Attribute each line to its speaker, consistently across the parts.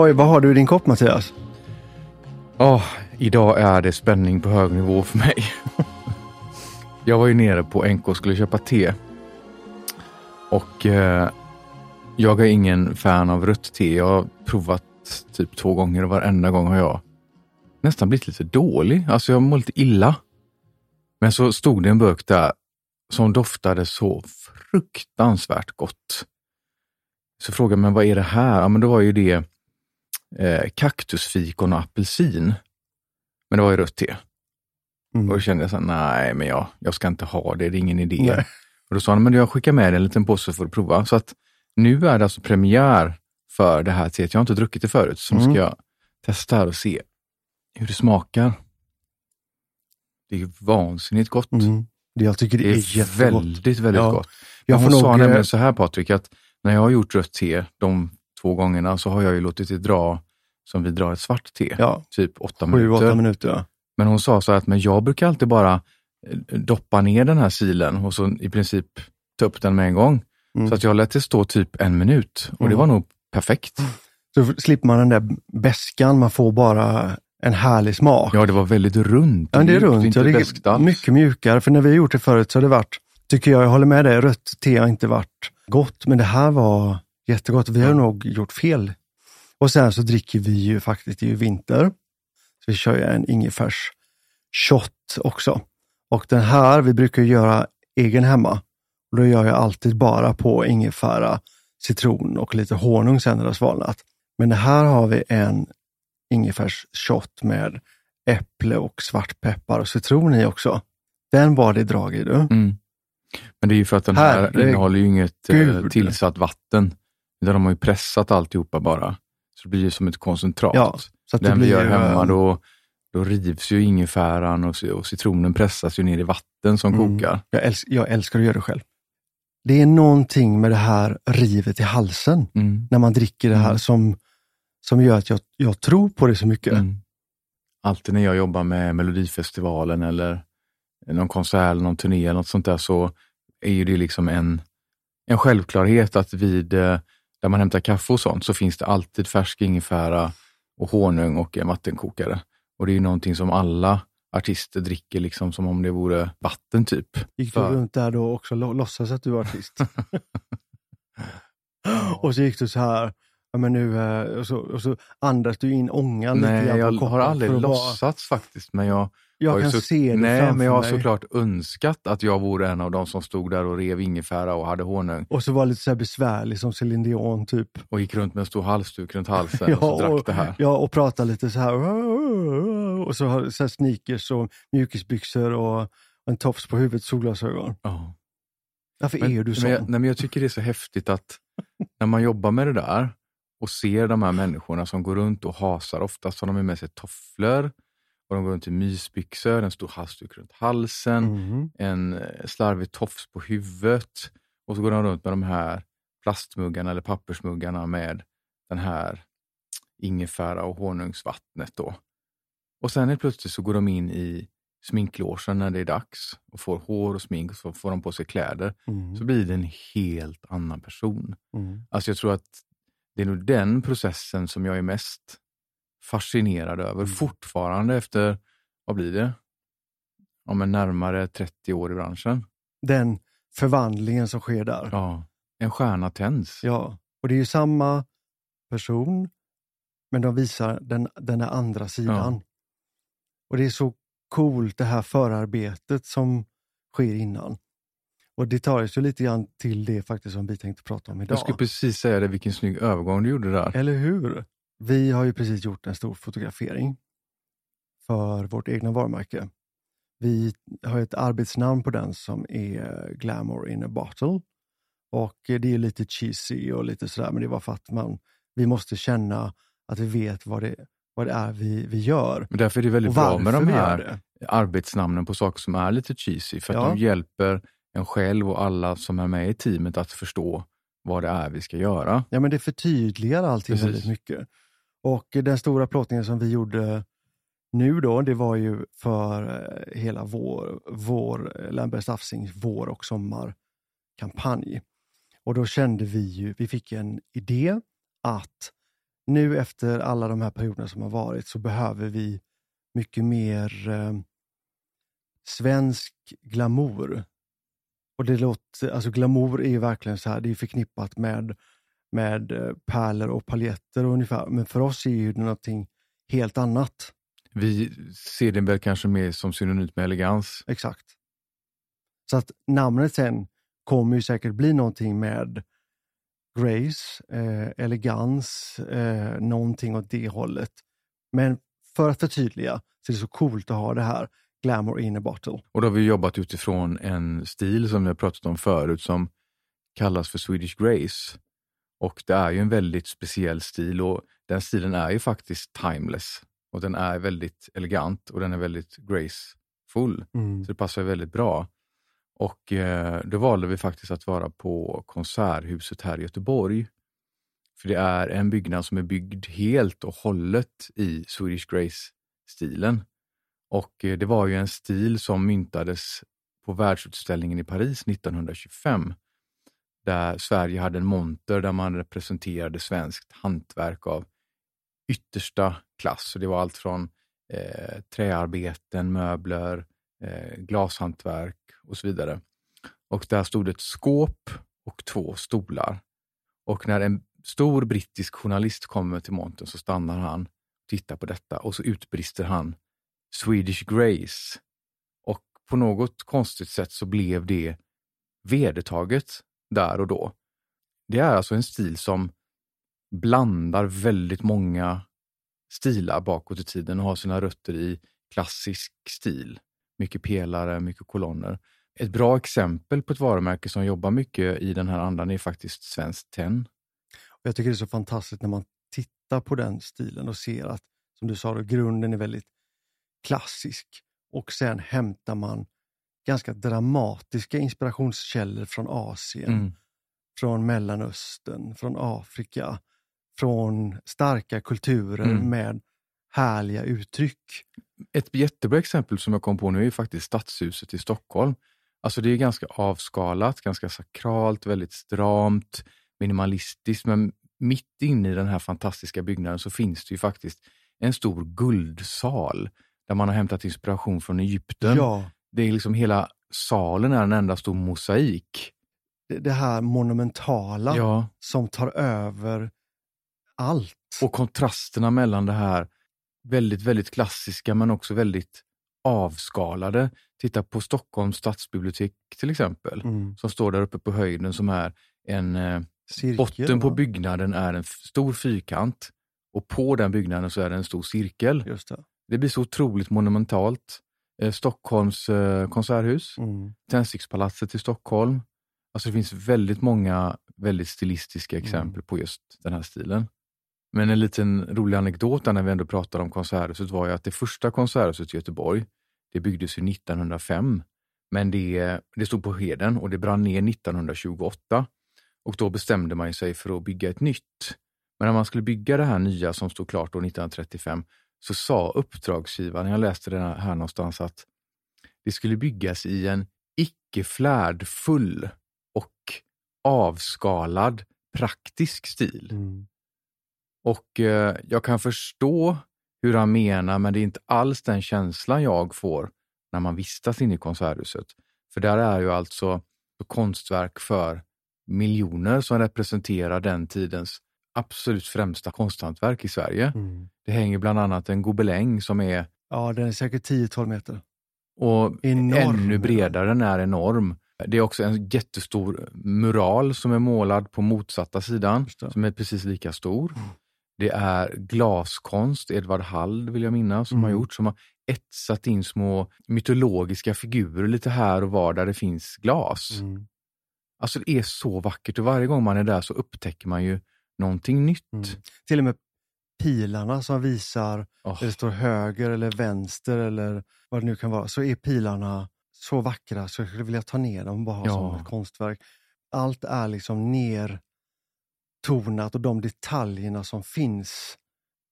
Speaker 1: Oj, vad har du i din kopp Mattias?
Speaker 2: Oh, idag är det spänning på hög nivå för mig. jag var ju nere på NK och skulle köpa te. Och eh, jag är ingen fan av rött te. Jag har provat typ två gånger och varenda gång har jag nästan blivit lite dålig. Alltså jag mår lite illa. Men så stod det en burk där som doftade så fruktansvärt gott. Så frågade jag, men vad är det här? Ja, men då var ju det eh, kaktusfikon och apelsin. Men det var ju rött te. Mm. Och då kände jag så här, nej, men jag, jag ska inte ha det, det är ingen idé. Nej. Och då sa han, men jag skickar med dig en liten påse för att prova. Så att nu är det alltså premiär för det här teet. Jag har inte druckit det förut, så nu mm. ska jag testa här och se hur det smakar. Det är vansinnigt gott.
Speaker 1: Mm. Jag tycker det, det är,
Speaker 2: är väldigt, väldigt ja. gott. Jag hon sa nämligen så här Patrik, att när jag har gjort rött te de två gångerna så har jag ju låtit det dra som vi drar ett svart te, ja. typ åtta Sju, minuter.
Speaker 1: Åtta minuter ja.
Speaker 2: Men hon sa så att men jag brukar alltid bara eh, doppa ner den här silen och så i princip ta upp den med en gång. Mm. Så att jag lät det stå typ en minut och mm. det var nog perfekt.
Speaker 1: Så slipper man den där bäskan, man får bara en härlig smak.
Speaker 2: Ja, det var väldigt runt.
Speaker 1: Ja, det är runt. Inte ja, det är mycket mjukare, för när vi har gjort det förut så har det varit, tycker jag, jag håller med dig, rött te har inte varit gott, men det här var jättegott. Vi har nog gjort fel. Och sen så dricker vi ju faktiskt, det är ju vinter, så vi kör ju en ingefärs shot också. Och den här, vi brukar göra egen hemma. Och då gör jag alltid bara på ingefära, citron och lite honung sen när det har svalnat. Men här har vi en ingefärsshot med äpple och svartpeppar och citron i också. Den var det drag i du. Mm.
Speaker 2: Men det är ju för att den här Herre innehåller ju inget eh, Gud. tillsatt vatten. Utan de har ju pressat alltihopa bara. Så det blir ju som ett koncentrat. Ja, så att den vi gör hemma, då, då rivs ju ingefäran och, och citronen pressas ju ner i vatten som mm. kokar.
Speaker 1: Jag, älsk, jag älskar att göra det själv. Det är någonting med det här rivet i halsen mm. när man dricker det här mm. som, som gör att jag, jag tror på det så mycket. Mm.
Speaker 2: Alltid när jag jobbar med Melodifestivalen eller någon konsert eller någon turné eller något sånt där så är ju det liksom en, en självklarhet att vid eh, där man hämtar kaffe och sånt så finns det alltid färsk ingefära och honung och en vattenkokare. Och det är ju någonting som alla artister dricker liksom som om det vore vatten typ.
Speaker 1: Gick du För... runt där då också och låtsas att du var artist? och så gick du så här, ja, men nu, eh, och så, och så andas du in ångan
Speaker 2: Nej,
Speaker 1: lite
Speaker 2: jag har aldrig låtsats bara... faktiskt, men jag
Speaker 1: jag kan
Speaker 2: så,
Speaker 1: se det
Speaker 2: Nej, men jag har
Speaker 1: mig.
Speaker 2: såklart önskat att jag vore en av de som stod där och rev ingefära och hade honung.
Speaker 1: Och så var lite så besvärlig som Céline Dion typ.
Speaker 2: Och gick runt med en stor halsduk runt halsen ja, och så drack
Speaker 1: och,
Speaker 2: det här.
Speaker 1: Ja, och pratade lite så här. Och så så sneakers och mjukisbyxor och en tofs på huvudet, solglasögon.
Speaker 2: Oh.
Speaker 1: Varför men, är du sån?
Speaker 2: Men jag, nej, men jag tycker det är så häftigt att när man jobbar med det där och ser de här människorna som går runt och hasar, oftast har de med sig tofflor, och de går runt i mysbyxor, en stor halsduk runt halsen, mm. en eh, slarvig tofs på huvudet och så går de runt med de här plastmuggarna eller pappersmuggarna med den här ingefära och honungsvattnet. Då. Och sen helt plötsligt så går de in i sminklåsen när det är dags och får hår och smink och så får de på sig kläder. Mm. Så blir det en helt annan person. Mm. Alltså jag tror att det är nog den processen som jag är mest fascinerad över mm. fortfarande efter, vad blir det? Om en närmare 30 år i branschen.
Speaker 1: Den förvandlingen som sker där.
Speaker 2: Ja, en stjärna tänds.
Speaker 1: Ja, och det är ju samma person, men de visar den, den andra sidan. Ja. Och det är så coolt det här förarbetet som sker innan. Och det tar ju lite grann till det faktiskt som vi tänkte prata om idag.
Speaker 2: Jag skulle precis säga det, vilken snygg övergång du gjorde där.
Speaker 1: Eller hur? Vi har ju precis gjort en stor fotografering för vårt egna varumärke. Vi har ett arbetsnamn på den som är Glamour in a bottle. Och det är lite cheesy och lite sådär, men det var för att man, vi måste känna att vi vet vad det, vad det är vi, vi gör.
Speaker 2: Men därför är det väldigt bra med de här arbetsnamnen på saker som är lite cheesy, för att ja. de hjälper en själv och alla som är med i teamet att förstå vad det är vi ska göra.
Speaker 1: Ja, men det förtydligar allting Precis. väldigt mycket. Och den stora plåtningen som vi gjorde nu då, det var ju för eh, hela vår, vår eh, Lambert Staffsings Afsings vår och sommarkampanj. Och då kände vi ju, vi fick en idé att nu efter alla de här perioderna som har varit så behöver vi mycket mer eh, svensk glamour. Och det låter, alltså glamour är ju verkligen så här, det är förknippat med, med eh, pärlor och paljetter ungefär. Men för oss är ju det någonting helt annat.
Speaker 2: Vi ser den väl kanske mer som synonymt med elegans.
Speaker 1: Exakt. Så att namnet sen kommer ju säkert bli någonting med grace, eh, elegans, eh, någonting åt det hållet. Men för att förtydliga så är det så coolt att ha det här glamour in a bottle.
Speaker 2: Och då har vi jobbat utifrån en stil som vi har pratat om förut som kallas för Swedish Grace. Och det är ju en väldigt speciell stil och den stilen är ju faktiskt timeless. Och den är väldigt elegant och den är väldigt graceful.
Speaker 1: Mm.
Speaker 2: Så det passar väldigt bra. Och eh, då valde vi faktiskt att vara på Konserthuset här i Göteborg. För det är en byggnad som är byggd helt och hållet i Swedish Grace-stilen. Och eh, det var ju en stil som myntades på världsutställningen i Paris 1925. Där Sverige hade en monter där man representerade svenskt hantverk av yttersta klass. Så det var allt från eh, träarbeten, möbler, eh, glashantverk och så vidare. Och där stod ett skåp och två stolar. Och när en stor brittisk journalist kommer till montern så stannar han, tittar på detta och så utbrister han Swedish Grace. Och på något konstigt sätt så blev det vedertaget där och då. Det är alltså en stil som blandar väldigt många stilar bakåt i tiden och har sina rötter i klassisk stil. Mycket pelare, mycket kolonner. Ett bra exempel på ett varumärke som jobbar mycket i den här andan är faktiskt Svenskt Tenn.
Speaker 1: Jag tycker det är så fantastiskt när man tittar på den stilen och ser att, som du sa, då, grunden är väldigt klassisk och sen hämtar man ganska dramatiska inspirationskällor från Asien,
Speaker 2: Mm.
Speaker 1: från Mellanöstern, från Afrika, från starka kulturer
Speaker 2: Mm.
Speaker 1: med härliga uttryck.
Speaker 2: Ett jättebra exempel som jag kom på nu är faktiskt Stadshuset i Stockholm. Alltså det är ganska avskalat, ganska sakralt, väldigt stramt, minimalistiskt, men mitt inne i den här fantastiska byggnaden så finns det ju faktiskt en stor guldsal där man har hämtat inspiration från Egypten.
Speaker 1: Ja,
Speaker 2: Det är liksom hela salen är en enda stor mosaik.
Speaker 1: det, det här monumentala
Speaker 2: Ja,
Speaker 1: som tar över allt.
Speaker 2: och kontrasterna mellan det här väldigt, väldigt klassiska men också väldigt avskalade. Titta på Stockholms stadsbibliotek till exempel,
Speaker 1: Mm.
Speaker 2: som står där uppe på höjden som är en eh,
Speaker 1: Cirkel,
Speaker 2: Botten på byggnaden är en stor fyrkant och på den byggnaden så är det en stor cirkel.
Speaker 1: Just det.
Speaker 2: Det blir så otroligt monumentalt. Eh, Stockholms eh, konserthus,
Speaker 1: Mm.
Speaker 2: Tändstickspalatset i Stockholm. Alltså det finns väldigt många väldigt stilistiska
Speaker 1: Mm.
Speaker 2: exempel på just den här stilen. Men en liten rolig anekdot när vi ändå pratar om konserthuset var ju att det första konserthuset i Göteborg, det byggdes ju 1905. Men det, det stod på heden och det brann ner 1928. Och då bestämde man sig för att bygga ett nytt. Men när man skulle bygga det här nya som stod klart år 1935 så sa uppdragsgivaren, jag läste det här någonstans, att det skulle byggas i en icke flärdfull och avskalad praktisk stil.
Speaker 1: Mm.
Speaker 2: Och eh, jag kan förstå hur han menar, men det är inte alls den känslan jag får när man vistas inne i Konserthuset. För där är ju alltså konstverk för miljoner som representerar den tidens absolut främsta konsthantverk i Sverige.
Speaker 1: Mm.
Speaker 2: Det hänger bland annat en gobeläng som är
Speaker 1: Ja, den är säkert 10-12 meter.
Speaker 2: och
Speaker 1: Enorm.
Speaker 2: ännu bredare, den är enorm. Det är också en jättestor mural som är målad på motsatta sidan, som är precis lika stor.
Speaker 1: Mm.
Speaker 2: Det är glaskonst, Edvard Hall vill jag minnas, som har
Speaker 1: Mm.
Speaker 2: gjort, som har etsat in små mytologiska figurer lite här och var där det finns glas.
Speaker 1: Mm.
Speaker 2: Alltså det är så vackert och varje gång man är där så upptäcker man ju någonting nytt.
Speaker 1: Mm. Till och med pilarna som visar, där det står höger eller vänster eller vad det nu kan vara, så är pilarna så vackra så jag skulle vilja ta ner dem och bara ha
Speaker 2: Ja.
Speaker 1: som ett konstverk. Allt är liksom nertonat och de detaljerna som finns,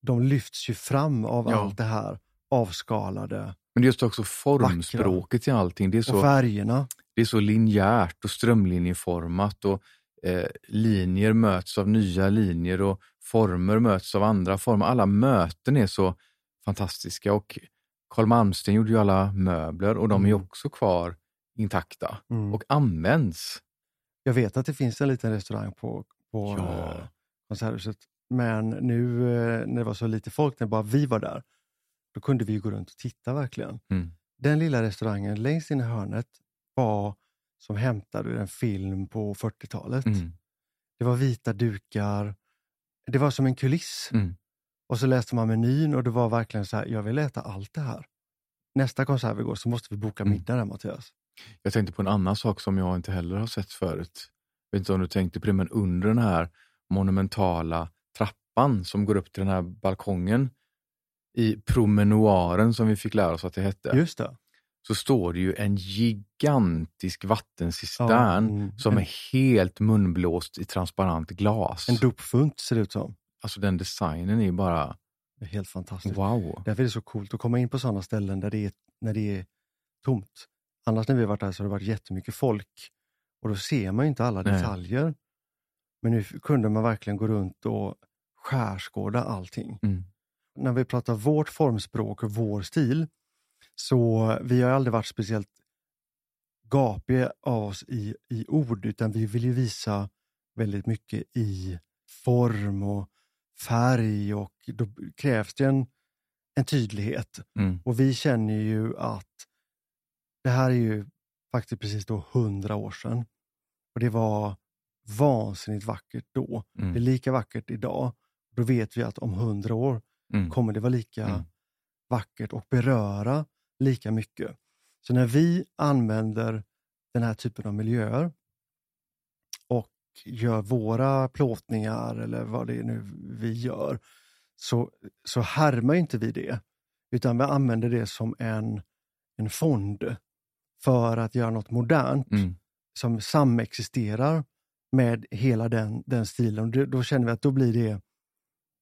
Speaker 1: de lyfts ju fram av
Speaker 2: Ja.
Speaker 1: allt det här avskalade.
Speaker 2: Men det är just också formspråket i allting. Det är
Speaker 1: Och
Speaker 2: så,
Speaker 1: färgerna.
Speaker 2: det är så linjärt och strömlinjeformat och eh, linjer möts av nya linjer och former möts av andra former. Alla möten är så fantastiska och Carl Malmsten gjorde ju alla möbler och de är
Speaker 1: Mm.
Speaker 2: också kvar intakta
Speaker 1: Mm.
Speaker 2: och används.
Speaker 1: Jag vet att det finns en liten restaurang på, på
Speaker 2: Ja.
Speaker 1: eh, Konserthuset. Men nu eh, när det var så lite folk, när bara vi var där, då kunde vi gå runt och titta verkligen.
Speaker 2: Mm.
Speaker 1: Den lilla restaurangen längst in i hörnet var som hämtad ur en film på 40-talet.
Speaker 2: Mm.
Speaker 1: Det var vita dukar. Det var som en kuliss.
Speaker 2: Mm.
Speaker 1: Och så läste man menyn och det var verkligen så här, jag vill äta allt det här. Nästa konsert vi går så måste vi boka
Speaker 2: Mm.
Speaker 1: middag där Mattias.
Speaker 2: Jag tänkte på en annan sak som jag inte heller har sett förut. Jag vet inte om du tänkte på det, men under den här monumentala trappan som går upp till den här balkongen i promenoaren som vi fick lära oss att det hette,
Speaker 1: Just det.
Speaker 2: Så står det ju en gigantisk vattencistern
Speaker 1: mm.
Speaker 2: som
Speaker 1: en,
Speaker 2: är helt munblåst i transparent glas.
Speaker 1: en dopfunt ser det ut som.
Speaker 2: Alltså den designen är ju bara
Speaker 1: Det är helt fantastiskt.
Speaker 2: wow.
Speaker 1: Därför är det så coolt att komma in på sådana ställen där det är, när det är tomt. Annars när vi har varit där så har det varit jättemycket folk och då ser man ju inte alla
Speaker 2: Nej.
Speaker 1: detaljer. Men nu kunde man verkligen gå runt och skärskåda allting.
Speaker 2: Mm.
Speaker 1: När vi pratar vårt formspråk och vår stil, så vi har aldrig varit speciellt gapiga av oss i, i ord, utan vi vill ju visa väldigt mycket i form och färg och då krävs det en, en tydlighet.
Speaker 2: Mm.
Speaker 1: Och vi känner ju att det här är ju faktiskt precis då hundra år sedan. Och det var vansinnigt vackert då. Det är
Speaker 2: Mm.
Speaker 1: lika vackert idag. Då vet vi att om hundra år
Speaker 2: Mm.
Speaker 1: kommer det vara lika
Speaker 2: Mm.
Speaker 1: vackert och beröra lika mycket. Så när vi använder den här typen av miljöer och gör våra plåtningar eller vad det är nu vi gör, så, så härmar inte vi det, utan vi använder det som en, en fond för att göra något modernt
Speaker 2: Mm.
Speaker 1: som samexisterar med hela den, den stilen. Det- Då känner vi att då blir det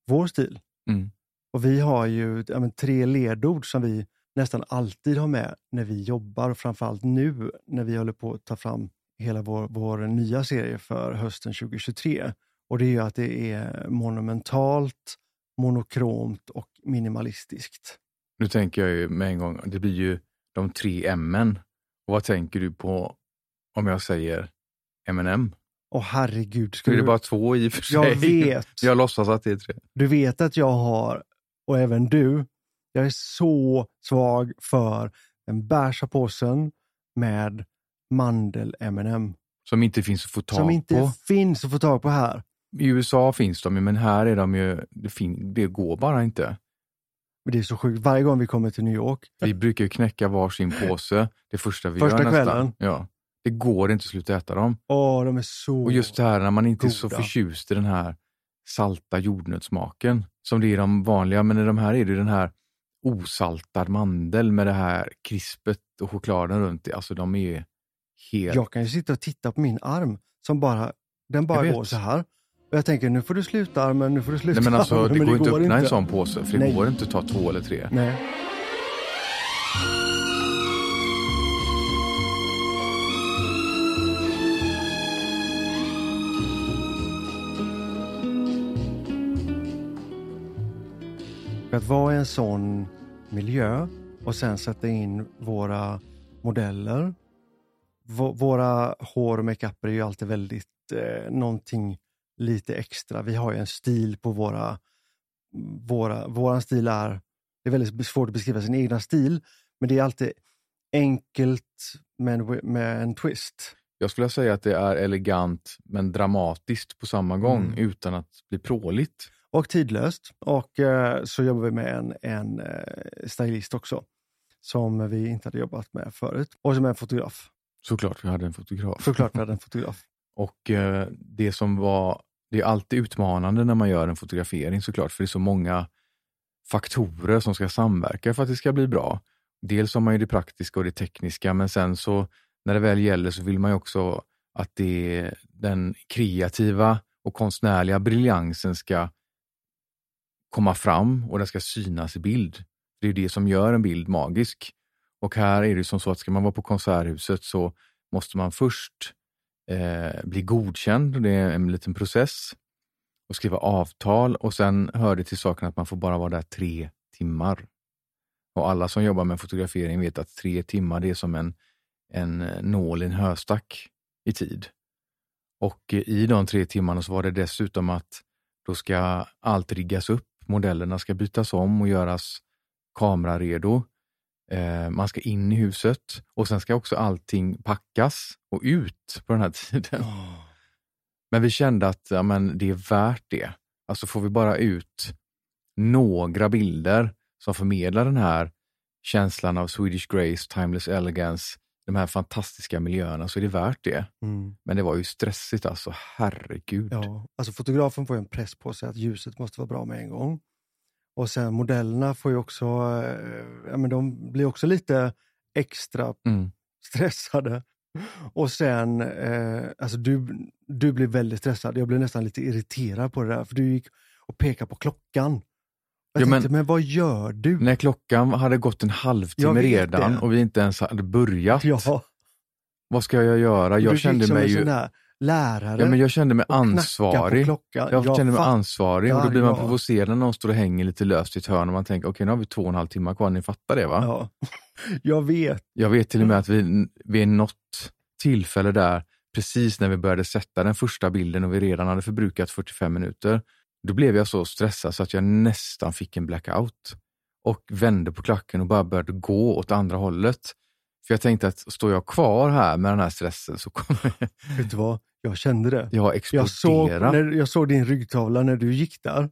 Speaker 1: vår stil.
Speaker 2: Mm.
Speaker 1: Och vi har ju men, tre ledord som vi nästan alltid har med när vi jobbar, framförallt nu när vi håller på att ta fram hela vår, vår nya serie för hösten 2023. Och det är ju att det är monumentalt, monokromt och minimalistiskt.
Speaker 2: Nu tänker jag ju med en gång, det blir ju de tre. Och vad tänker du på om jag säger M&M?
Speaker 1: Och herregud,
Speaker 2: Ska
Speaker 1: ska
Speaker 2: är det
Speaker 1: du,
Speaker 2: bara två i och för sig?
Speaker 1: jag vet,
Speaker 2: Jag låtsas att det är tre.
Speaker 1: du vet att jag har, och även du, jag är så svag för den beiga påsen med mandel M&M
Speaker 2: Som inte finns att få tag
Speaker 1: som inte
Speaker 2: på.
Speaker 1: finns att få tag på här.
Speaker 2: I USA finns de ju, men här är de ju, det, fin- det går bara inte.
Speaker 1: Men det är så sjukt, varje gång vi kommer till New York,
Speaker 2: Vi brukar ju knäcka varsin påse det första vi
Speaker 1: Första
Speaker 2: gör nästan.
Speaker 1: kvällen.
Speaker 2: Ja. Det går inte att sluta äta dem.
Speaker 1: åh de är så...
Speaker 2: Och just det här när man inte är så
Speaker 1: goda.
Speaker 2: förtjust i den här salta jordnötssmaken som det är i de vanliga, men i de här är det den här osaltad mandel med det här krispet och chokladen runt. Alltså de är helt...
Speaker 1: Jag kan ju sitta och titta på min arm som bara, den bara går så här. Och jag tänker, nu får du sluta armen, nu får du sluta
Speaker 2: Nej men alltså
Speaker 1: armen.
Speaker 2: det
Speaker 1: Men
Speaker 2: går inte att öppna en sån påse för det
Speaker 1: Nej.
Speaker 2: går inte att ta två eller tre.
Speaker 1: Nej. Att vara en sån miljö och sen sätta in våra modeller. Vå- Våra hår och makeuper är ju alltid väldigt eh, någonting lite extra. Vi har ju en stil på våra, våra våran stil är, det är väldigt svårt att beskriva sin egna stil, men det är alltid enkelt men med en twist.
Speaker 2: Jag skulle säga att det är elegant men dramatiskt på samma gång
Speaker 1: Mm.
Speaker 2: utan att bli pråligt.
Speaker 1: Och tidlöst. Och eh, så jobbar vi med en, en eh, stylist också, som vi inte hade jobbat med förut. Och som är en fotograf.
Speaker 2: Såklart vi hade en fotograf.
Speaker 1: Såklart vi hade en fotograf.
Speaker 2: Och eh, det som var, det är alltid utmanande när man gör en fotografering såklart, för det är så många faktorer som ska samverka för att det ska bli bra. Dels har man ju det praktiska och det tekniska, men sen så när det väl gäller så vill man ju också att det, den kreativa och konstnärliga briljansen ska komma fram och den ska synas i bild. Det är det som gör en bild magisk. Och här är det som så att ska man vara på Konserthuset så måste man först eh, bli godkänd. Det är en liten process. Och skriva avtal och sen hör det till saken att man får bara vara där tre timmar. Och alla som jobbar med fotografering vet att tre timmar det är som en, en eh, nål i en höstack i tid. Och i de tre timmarna så var det dessutom att då ska allt riggas upp. Modellerna ska bytas om och göras kameraredo. Eh, man ska in i huset och sen ska också allting packas och ut på den här tiden. Oh. Men vi kände att ja, men det är värt det. Alltså får vi bara ut några bilder som förmedlar den här känslan av Swedish Grace, Timeless Elegance, de här fantastiska miljöerna så är det värt det. Mm. Men det var ju stressigt alltså, herregud.
Speaker 1: Ja, alltså fotografen får en press på sig att ljuset måste vara bra med en gång. Och sen modellerna får ju också, eh, ja men de blir också lite extra mm. stressade. Och sen, eh, alltså du, du blev väldigt stressad. Jag blev nästan lite irriterad på det där, för du gick och pekade på klockan. Jag ja, tänkte, men, men vad gör du?
Speaker 2: När klockan hade gått en halvtimme redan det. och vi inte ens hade börjat. Ja. Vad ska jag göra? Jag kände mig ju...
Speaker 1: lärare.
Speaker 2: Ja, men jag kände mig ansvarig. Jag ja, kände mig ansvarig och då blir man ja. provocerad när någon står och hänger lite löst i ett hörn och man tänker, okej okay, nu har vi två och en halv timme kvar, ni fattar det va?
Speaker 1: Ja. Jag vet.
Speaker 2: Jag vet till och med att vi vid något tillfälle där, precis när vi började sätta den första bilden och vi redan hade förbrukat 45 minuter, då blev jag så stressad så att jag nästan fick en blackout och vände på klacken och bara började gå åt andra hållet. För jag tänkte att står jag kvar här med den här stressen så kommer jag...
Speaker 1: Vet du vad? Jag kände det.
Speaker 2: Jag
Speaker 1: Jag såg, när jag såg din ryggtavla när du gick där,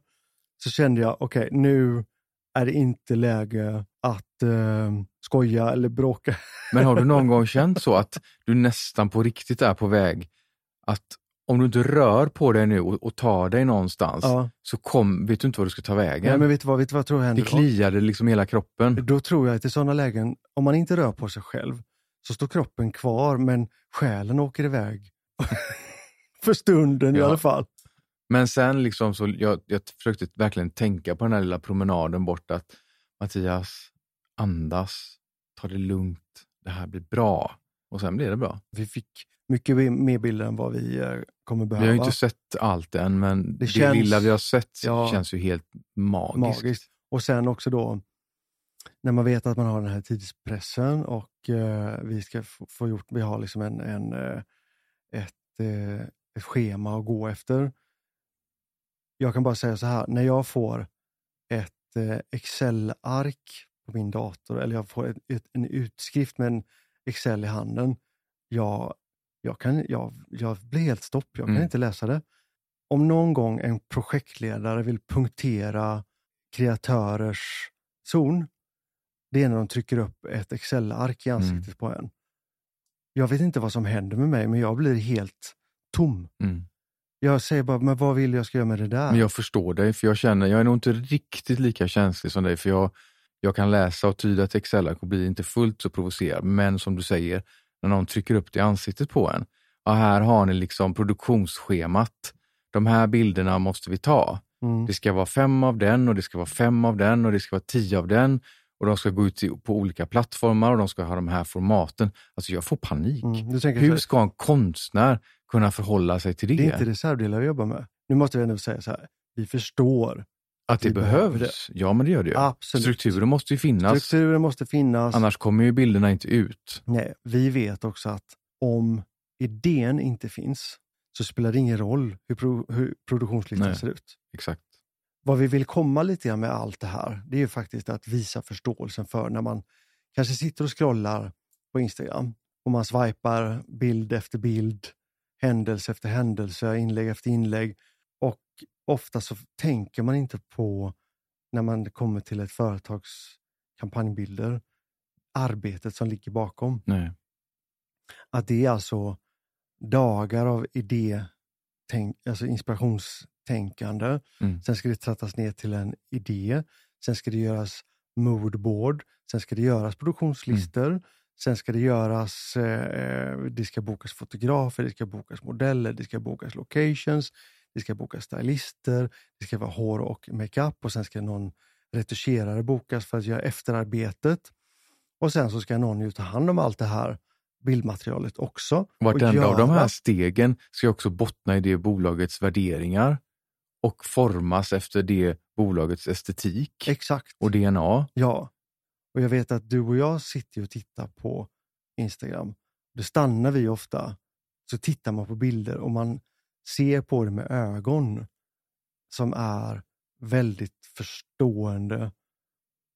Speaker 1: så kände jag, okej, okay, nu är det inte läge att eh, skoja eller bråka.
Speaker 2: Men har du någon gång känt så att du nästan på riktigt är på väg att om du inte rör på dig nu och, och tar dig någonstans ja. så kom, vet du inte vad du ska ta vägen.
Speaker 1: Nej, men vet du vad, vet du vad jag tror händer
Speaker 2: Det kliade liksom hela kroppen.
Speaker 1: Då tror jag att i sådana lägen, om man inte rör på sig själv, så står kroppen kvar men själen åker iväg. För stunden ja. i alla fall.
Speaker 2: Men sen liksom så, jag, jag försökte verkligen tänka på den här lilla promenaden bort att Mattias, andas, ta det lugnt, det här blir bra. Och sen blev det bra.
Speaker 1: Vi fick mycket mer bilder än vad vi eh, kommer behöva.
Speaker 2: Vi har inte sett allt än, men det, det känns, lilla vi har sett ja, känns ju helt magiskt. magiskt.
Speaker 1: Och sen också då, när man vet att man har den här tidspressen och eh, vi ska få, gjort, vi har liksom en, en eh, ett, eh, ett schema att gå efter. Jag kan bara säga så här, när jag får ett eh, Excel-ark på min dator eller jag får ett, ett, en utskrift med en Excel i handen, jag jag, kan, jag, jag blir helt stopp, jag kan mm. inte läsa det. Om någon gång en projektledare vill punktera kreatörers zon, det är när de trycker upp ett Excel-ark i mm. ansiktet mm. på en. Jag vet inte vad som händer med mig, men jag blir helt tom. Mm. Jag säger bara, men vad vill jag ska göra med det där?
Speaker 2: Men jag förstår dig, för jag känner, jag är nog inte riktigt lika känslig som dig, för jag, jag kan läsa och tyda ett Excel-ark och blir inte fullt så provocerad. Men som du säger, när någon trycker upp det i ansiktet på en. Och här har ni liksom produktionsschemat. De här bilderna måste vi ta. Mm. Det ska vara fem av den och det ska vara fem av den och det ska vara tio av den. Och de ska gå ut på olika plattformar och de ska ha de här formaten. Alltså jag får panik. Mm, Hur ska en konstnär kunna förhålla sig till det?
Speaker 1: Det är inte reservdelar vi jobbar med. Nu måste vi ändå säga så här, vi förstår
Speaker 2: att det behövs? Det. Ja, men det gör det ju.
Speaker 1: Absolut.
Speaker 2: Strukturen måste ju finnas.
Speaker 1: Strukturen måste finnas.
Speaker 2: Annars kommer ju bilderna inte ut.
Speaker 1: Nej, vi vet också att om idén inte finns så spelar det ingen roll hur, pro hur produktionslistan ser ut.
Speaker 2: Exakt.
Speaker 1: Vad vi vill komma lite grann med allt det här, det är ju faktiskt att visa förståelsen för när man kanske sitter och scrollar på Instagram och man swipar bild efter bild, händelse efter händelse, inlägg efter inlägg och ofta så tänker man inte på, när man kommer till ett företags kampanjbilder, arbetet som ligger bakom.
Speaker 2: Nej.
Speaker 1: Att det är alltså dagar av idé, alltså inspirationstänkande. Mm. Sen ska det trattas ner till en idé. Sen ska det göras moodboard. Sen ska det göras produktionslistor. Mm. Sen ska det göras, eh, det ska bokas fotografer, det ska bokas modeller, det ska bokas locations, det ska bokas stylister, det ska vara hår och makeup och sen ska någon retuscherare bokas för att göra efterarbetet. Och sen så ska någon ju ta hand om allt det här bildmaterialet också.
Speaker 2: Vartenda av de
Speaker 1: göra-
Speaker 2: här stegen ska också bottna i det bolagets värderingar och formas efter det bolagets estetik
Speaker 1: Exakt.
Speaker 2: och DNA.
Speaker 1: Ja. Och jag vet att du och jag sitter och tittar på Instagram. Då stannar vi ofta, så tittar man på bilder och man ser på det med ögon som är väldigt förstående.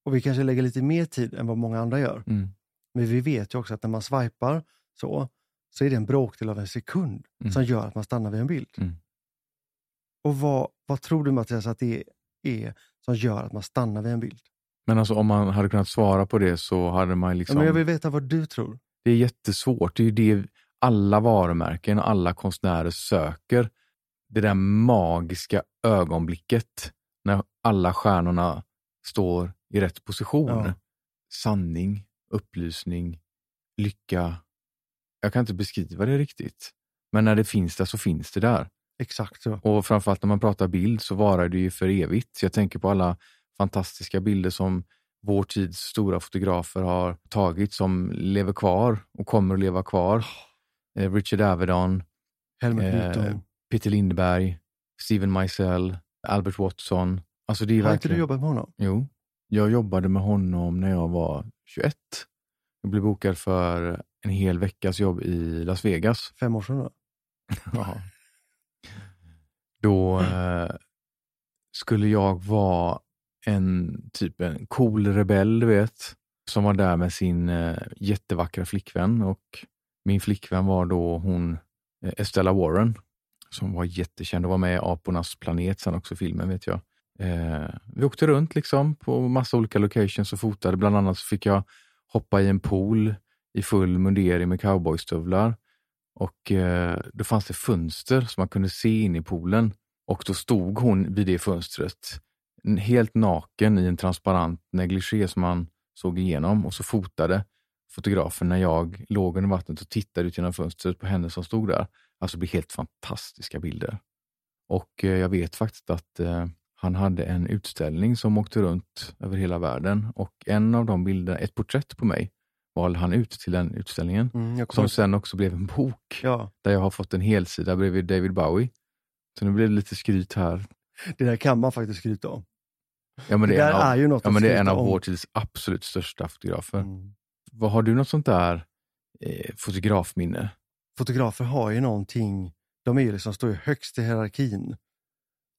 Speaker 1: Och vi kanske lägger lite mer tid än vad många andra gör.
Speaker 2: Mm.
Speaker 1: Men vi vet ju också att när man swipar så, så är det en bråkdel av en sekund
Speaker 2: Mm.
Speaker 1: som gör att man stannar vid en bild.
Speaker 2: Mm.
Speaker 1: Och vad, vad tror du Mattias att det är som gör att man stannar vid en bild?
Speaker 2: Men alltså om man hade kunnat svara på det så hade man
Speaker 1: Ja,
Speaker 2: liksom...
Speaker 1: men jag vill veta vad du tror.
Speaker 2: Det är jättesvårt. Det är det alla varumärken och alla konstnärer söker. Det där magiska ögonblicket när alla stjärnorna står i rätt position.
Speaker 1: Ja.
Speaker 2: Sanning, upplysning, lycka. Jag kan inte beskriva det riktigt. Men när det finns där så finns det där.
Speaker 1: Exakt så.
Speaker 2: Och framförallt när man pratar bild så varar det ju för evigt. Så jag tänker på alla fantastiska bilder som vår tids stora fotografer har tagit som lever kvar och kommer att leva kvar. Eh, Richard Avedon,
Speaker 1: Helmut
Speaker 2: Eh,
Speaker 1: Newton.
Speaker 2: Peter Lindberg, Steven Meisel, Albert Watson. Alltså det är
Speaker 1: Har inte
Speaker 2: verkligen...
Speaker 1: du jobbat med honom?
Speaker 2: Jo, jag jobbade med honom när jag var 21. Jag blev bokad för en hel veckas jobb i Las Vegas.
Speaker 1: Fem år sedan då?
Speaker 2: Ja. Då eh, skulle jag vara en typ en cool rebell, du vet, som var där med sin eh, jättevackra flickvän och min flickvän var då hon eh, Estella Warren som var jättekänd och var med i Apornas planet sen också filmen vet jag. Eh, vi åkte runt liksom på massa olika locations och fotade. Bland annat så fick jag hoppa i en pool i full mundering med cowboystövlar. Och eh, då fanns det fönster som man kunde se in i poolen. Och då stod hon vid det fönstret, helt naken i en transparent negligé som man såg igenom. Och så fotade fotografen när jag låg under vattnet och tittade ut genom fönstret på henne som stod där. Alltså det blev helt fantastiska bilder. Och eh, jag vet faktiskt att eh, han hade en utställning som åkte runt över hela världen. Och en av de bilderna, ett porträtt på mig, valde han ut till den utställningen.
Speaker 1: Mm,
Speaker 2: Som sen också blev en bok
Speaker 1: Ja,
Speaker 2: där jag har fått en helsida bredvid David Bowie. Så nu blir det lite skryt här.
Speaker 1: det där kan man faktiskt skryta om.
Speaker 2: Ja, men
Speaker 1: Det,
Speaker 2: det, är en av,
Speaker 1: är ju något
Speaker 2: ja, men det är en av
Speaker 1: om.
Speaker 2: vår tids absolut största fotografer.
Speaker 1: Mm.
Speaker 2: Vad Har du något sånt där eh, fotografminne?
Speaker 1: Fotografer har ju någonting, de är ju liksom, står ju högst i hierarkin.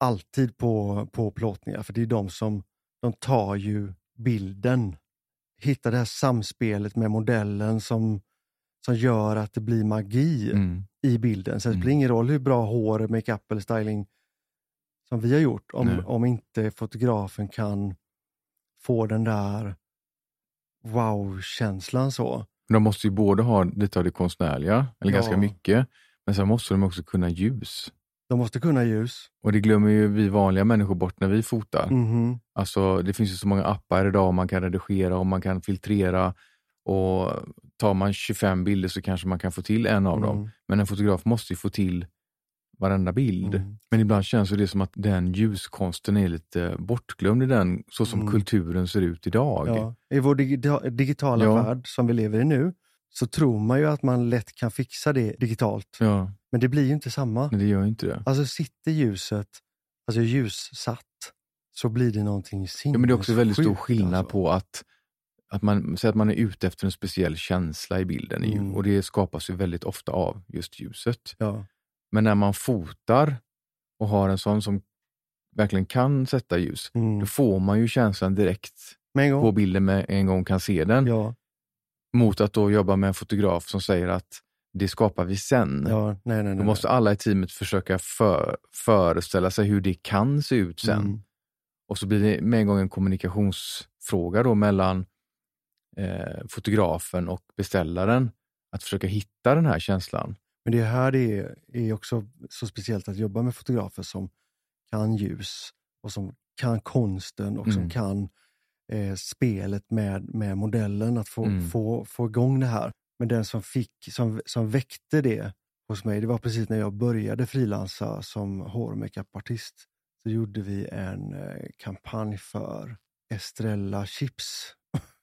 Speaker 1: Alltid på, på plåtningar, för det är de som, de tar ju bilden. Hittar det här samspelet med modellen som, som gör att det blir magi
Speaker 2: Mm.
Speaker 1: i bilden. Sen
Speaker 2: Mm.
Speaker 1: spelar det ingen roll hur bra hår, makeup eller styling som vi har gjort om,
Speaker 2: Nej.
Speaker 1: om inte fotografen kan få den där wow-känslan så.
Speaker 2: De måste ju både ha lite av det konstnärliga, eller
Speaker 1: Ja.
Speaker 2: ganska mycket, men sen måste de också kunna ljus.
Speaker 1: De måste kunna ljus.
Speaker 2: Och det glömmer ju vi vanliga människor bort när vi fotar.
Speaker 1: Mhm.
Speaker 2: Alltså, det finns ju så många appar idag, man kan redigera och man kan filtrera. Och tar man 25 bilder så kanske man kan få till en av dem.
Speaker 1: Mm.
Speaker 2: Men en fotograf måste ju få till varenda bild.
Speaker 1: Mm.
Speaker 2: Men ibland känns det som att den ljuskonsten är lite bortglömd i den, så som
Speaker 1: Mm.
Speaker 2: kulturen ser ut idag.
Speaker 1: Ja. I vår digita- digitala
Speaker 2: Ja.
Speaker 1: värld som vi lever i nu så tror man ju att man lätt kan fixa det digitalt.
Speaker 2: Ja,
Speaker 1: Men det blir ju inte samma.
Speaker 2: men det gör ju inte det.
Speaker 1: Alltså sitter ljuset, alltså ljussatt, så blir det någonting sinnessjukt.
Speaker 2: Ja, men det är också väldigt stor skillnad
Speaker 1: alltså.
Speaker 2: på att, att man säger att man är ute efter en speciell känsla i bilden
Speaker 1: Mm.
Speaker 2: och det skapas ju väldigt ofta av just ljuset.
Speaker 1: Ja.
Speaker 2: Men när man fotar och har en sån som verkligen kan sätta ljus,
Speaker 1: Mm.
Speaker 2: då får man ju känslan direkt på bilden med en gång kan se den.
Speaker 1: Ja,
Speaker 2: Mot att då jobba med en fotograf som säger att det skapar vi sen.
Speaker 1: ja, nej, nej, nej.
Speaker 2: Då måste alla i teamet försöka för, föreställa sig hur det kan se ut sen.
Speaker 1: Mm.
Speaker 2: Och så blir det med en gång en kommunikationsfråga då mellan eh, fotografen och beställaren. Att försöka hitta den här känslan.
Speaker 1: Men det är här är, är också så speciellt att jobba med fotografer som kan ljus och som kan konsten och som
Speaker 2: Mm.
Speaker 1: kan eh, spelet med, med modellen, att få,
Speaker 2: Mm.
Speaker 1: få, få igång det här. Men den som, fick, som, som väckte det hos mig, det var precis när jag började frilansa som hår och makeupartist. Så gjorde vi en eh, kampanj för Estrella Chips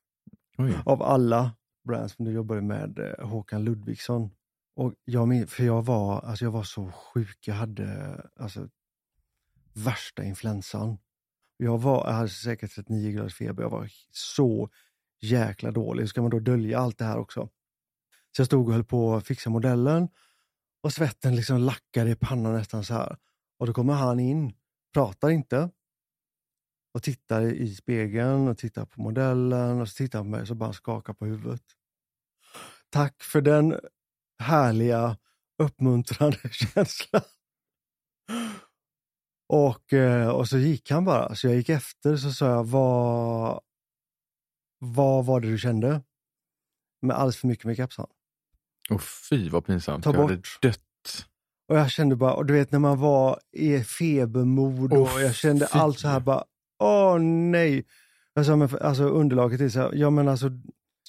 Speaker 1: av alla Brands, men du jobbade med eh, Håkan Ludvigsson. Och jag, för jag var, alltså jag var så sjuk, jag hade alltså, värsta influensan. Jag, var, jag hade säkert 39 graders feber, jag var så jäkla dålig. Ska man då dölja allt det här också? Så jag stod och höll på att fixa modellen och svetten liksom lackade i pannan nästan så här. Och då kommer han in, pratar inte och tittar i spegeln och tittar på modellen och så tittar han på mig och så bara skakar på huvudet. Tack för den härliga, uppmuntrande känslan. Och, eh, och så gick han bara. Så jag gick efter så sa jag, vad, vad var det du kände? Med alldeles för mycket makeup, sa han.
Speaker 2: Och fy vad pinsamt.
Speaker 1: Ta
Speaker 2: jag hade dött.
Speaker 1: Och jag kände bara, och du vet när man var i febermod och
Speaker 2: Åh,
Speaker 1: jag kände
Speaker 2: fy.
Speaker 1: allt så här bara, åh nej. Jag sa, men, alltså underlaget är så här, ja men alltså,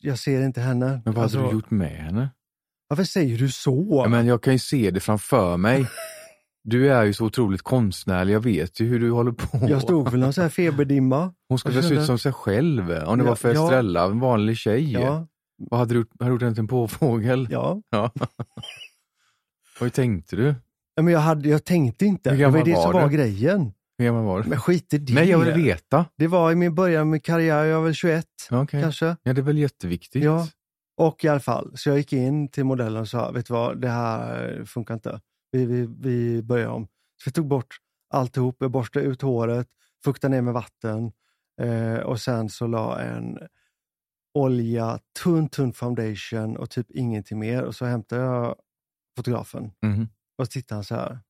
Speaker 1: jag ser inte henne.
Speaker 2: Men vad
Speaker 1: alltså,
Speaker 2: hade du gjort med henne?
Speaker 1: Varför säger du så?
Speaker 2: Ja, men jag kan ju se det framför mig. Du är ju så otroligt konstnärlig, jag vet ju hur du håller på.
Speaker 1: Jag stod väl någon så här feberdimma.
Speaker 2: Hon skulle se ut som sig själv. Om det
Speaker 1: Ja,
Speaker 2: var för
Speaker 1: ja.
Speaker 2: Estrella, en vanlig tjej.
Speaker 1: Ja,
Speaker 2: Vad hade du? Hade du gjort henne till en påfågel?
Speaker 1: ja.
Speaker 2: Ja. Vad tänkte du?
Speaker 1: Ja, Men jag, hade, jag tänkte inte.
Speaker 2: Hur
Speaker 1: Det var det
Speaker 2: var
Speaker 1: som var
Speaker 2: du?
Speaker 1: grejen.
Speaker 2: Hur gammal var du?
Speaker 1: Men skit i det.
Speaker 2: Nej, jag vill veta.
Speaker 1: Det var i min början min karriär, jag var väl 21
Speaker 2: Okej.
Speaker 1: kanske.
Speaker 2: Ja, det är väl jätteviktigt.
Speaker 1: Ja. Och i alla fall, så jag gick in till modellen och sa, vet du vad, det här funkar inte. Vi, vi, vi börjar om. Så vi tog bort alltihop, jag borstade ut håret, fuktade ner med vatten eh, och sen så la en olja, tunn, tunn foundation och typ ingenting mer. Och så hämtade jag fotografen
Speaker 2: Mhm,
Speaker 1: och så tittade han så här.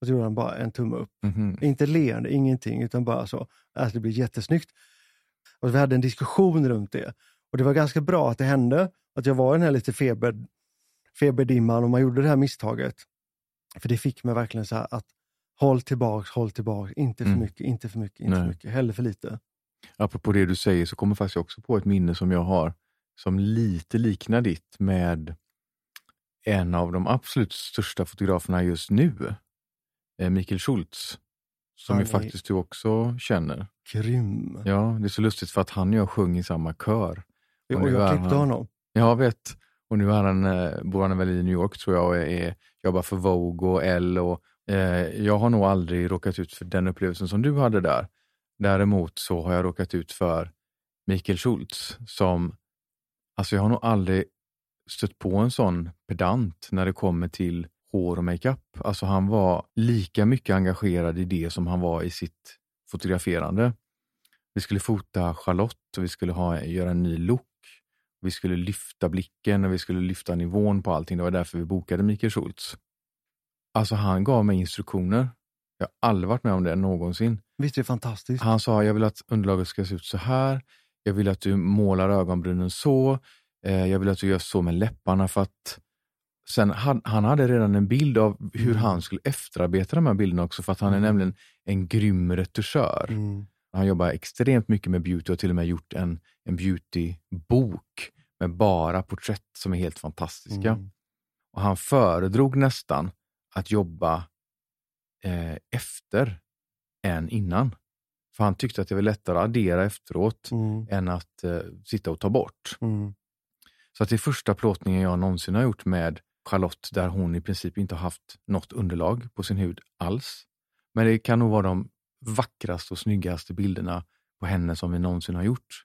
Speaker 1: Och så gjorde han bara en tumme upp.
Speaker 2: mhm.
Speaker 1: Inte leende, ingenting, utan bara så. Att det blir jättesnyggt. Och vi hade en diskussion runt det. Och det var ganska bra att det hände, att jag var i den här lite feber, feberdimman och man gjorde det här misstaget. För det fick mig verkligen så här att håll tillbaks, håll tillbaks, inte för
Speaker 2: Mm.
Speaker 1: mycket, inte för mycket, inte för
Speaker 2: Nej.
Speaker 1: mycket, hellre för lite.
Speaker 2: Apropå det du säger så kommer faktiskt också på ett minne som jag har som lite liknar ditt med en av de absolut största fotograferna just nu, eh, Mikael Schultz, som
Speaker 1: Han
Speaker 2: ju faktiskt du också känner.
Speaker 1: Grym.
Speaker 2: Ja, det är så lustigt för att han och jag sjöng i samma kör. Och
Speaker 1: jag klippte
Speaker 2: han-
Speaker 1: honom.
Speaker 2: Jag vet. Och nu är han, eh, bor han väl i New York tror jag och är, jobbar för Vogue och Elle. Och, eh, jag har nog aldrig råkat ut för den upplevelsen som du hade där. Däremot så har jag råkat ut för Mikael Schultz som, alltså jag har nog aldrig stött på en sån pedant när det kommer till hår och makeup. Alltså han var lika mycket engagerad i det som han var i sitt fotograferande. Vi skulle fota Charlotte och vi skulle ha, göra en ny look. Vi skulle lyfta blicken och vi skulle lyfta nivån på allting. Det var därför vi bokade Mikael Schultz. Alltså han gav mig instruktioner. Jag har aldrig varit med om det någonsin.
Speaker 1: Visst är det fantastiskt?
Speaker 2: Han sa, jag vill att underlaget ska se ut så här. Jag vill att du målar ögonbrynen så. Eh, jag vill att du gör så med läpparna för att Sen han, han hade redan en bild av hur
Speaker 1: Mm.
Speaker 2: han skulle efterarbeta de här bilderna också för att han är
Speaker 1: Mm.
Speaker 2: nämligen en grym retuschör.
Speaker 1: Mm.
Speaker 2: Han jobbar extremt mycket med beauty och har till och med gjort en, en beautybok med bara porträtt som är helt fantastiska.
Speaker 1: Mm.
Speaker 2: Och han föredrog nästan att jobba eh, efter än innan. För han tyckte att det var lättare att addera efteråt
Speaker 1: Mm.
Speaker 2: än att eh, sitta och ta bort.
Speaker 1: Mm.
Speaker 2: Så att det är första plåtningen jag någonsin har gjort med Charlotte där hon i princip inte har haft något underlag på sin hud alls. Men det kan nog vara de vackraste och snyggaste bilderna på henne som vi någonsin har gjort.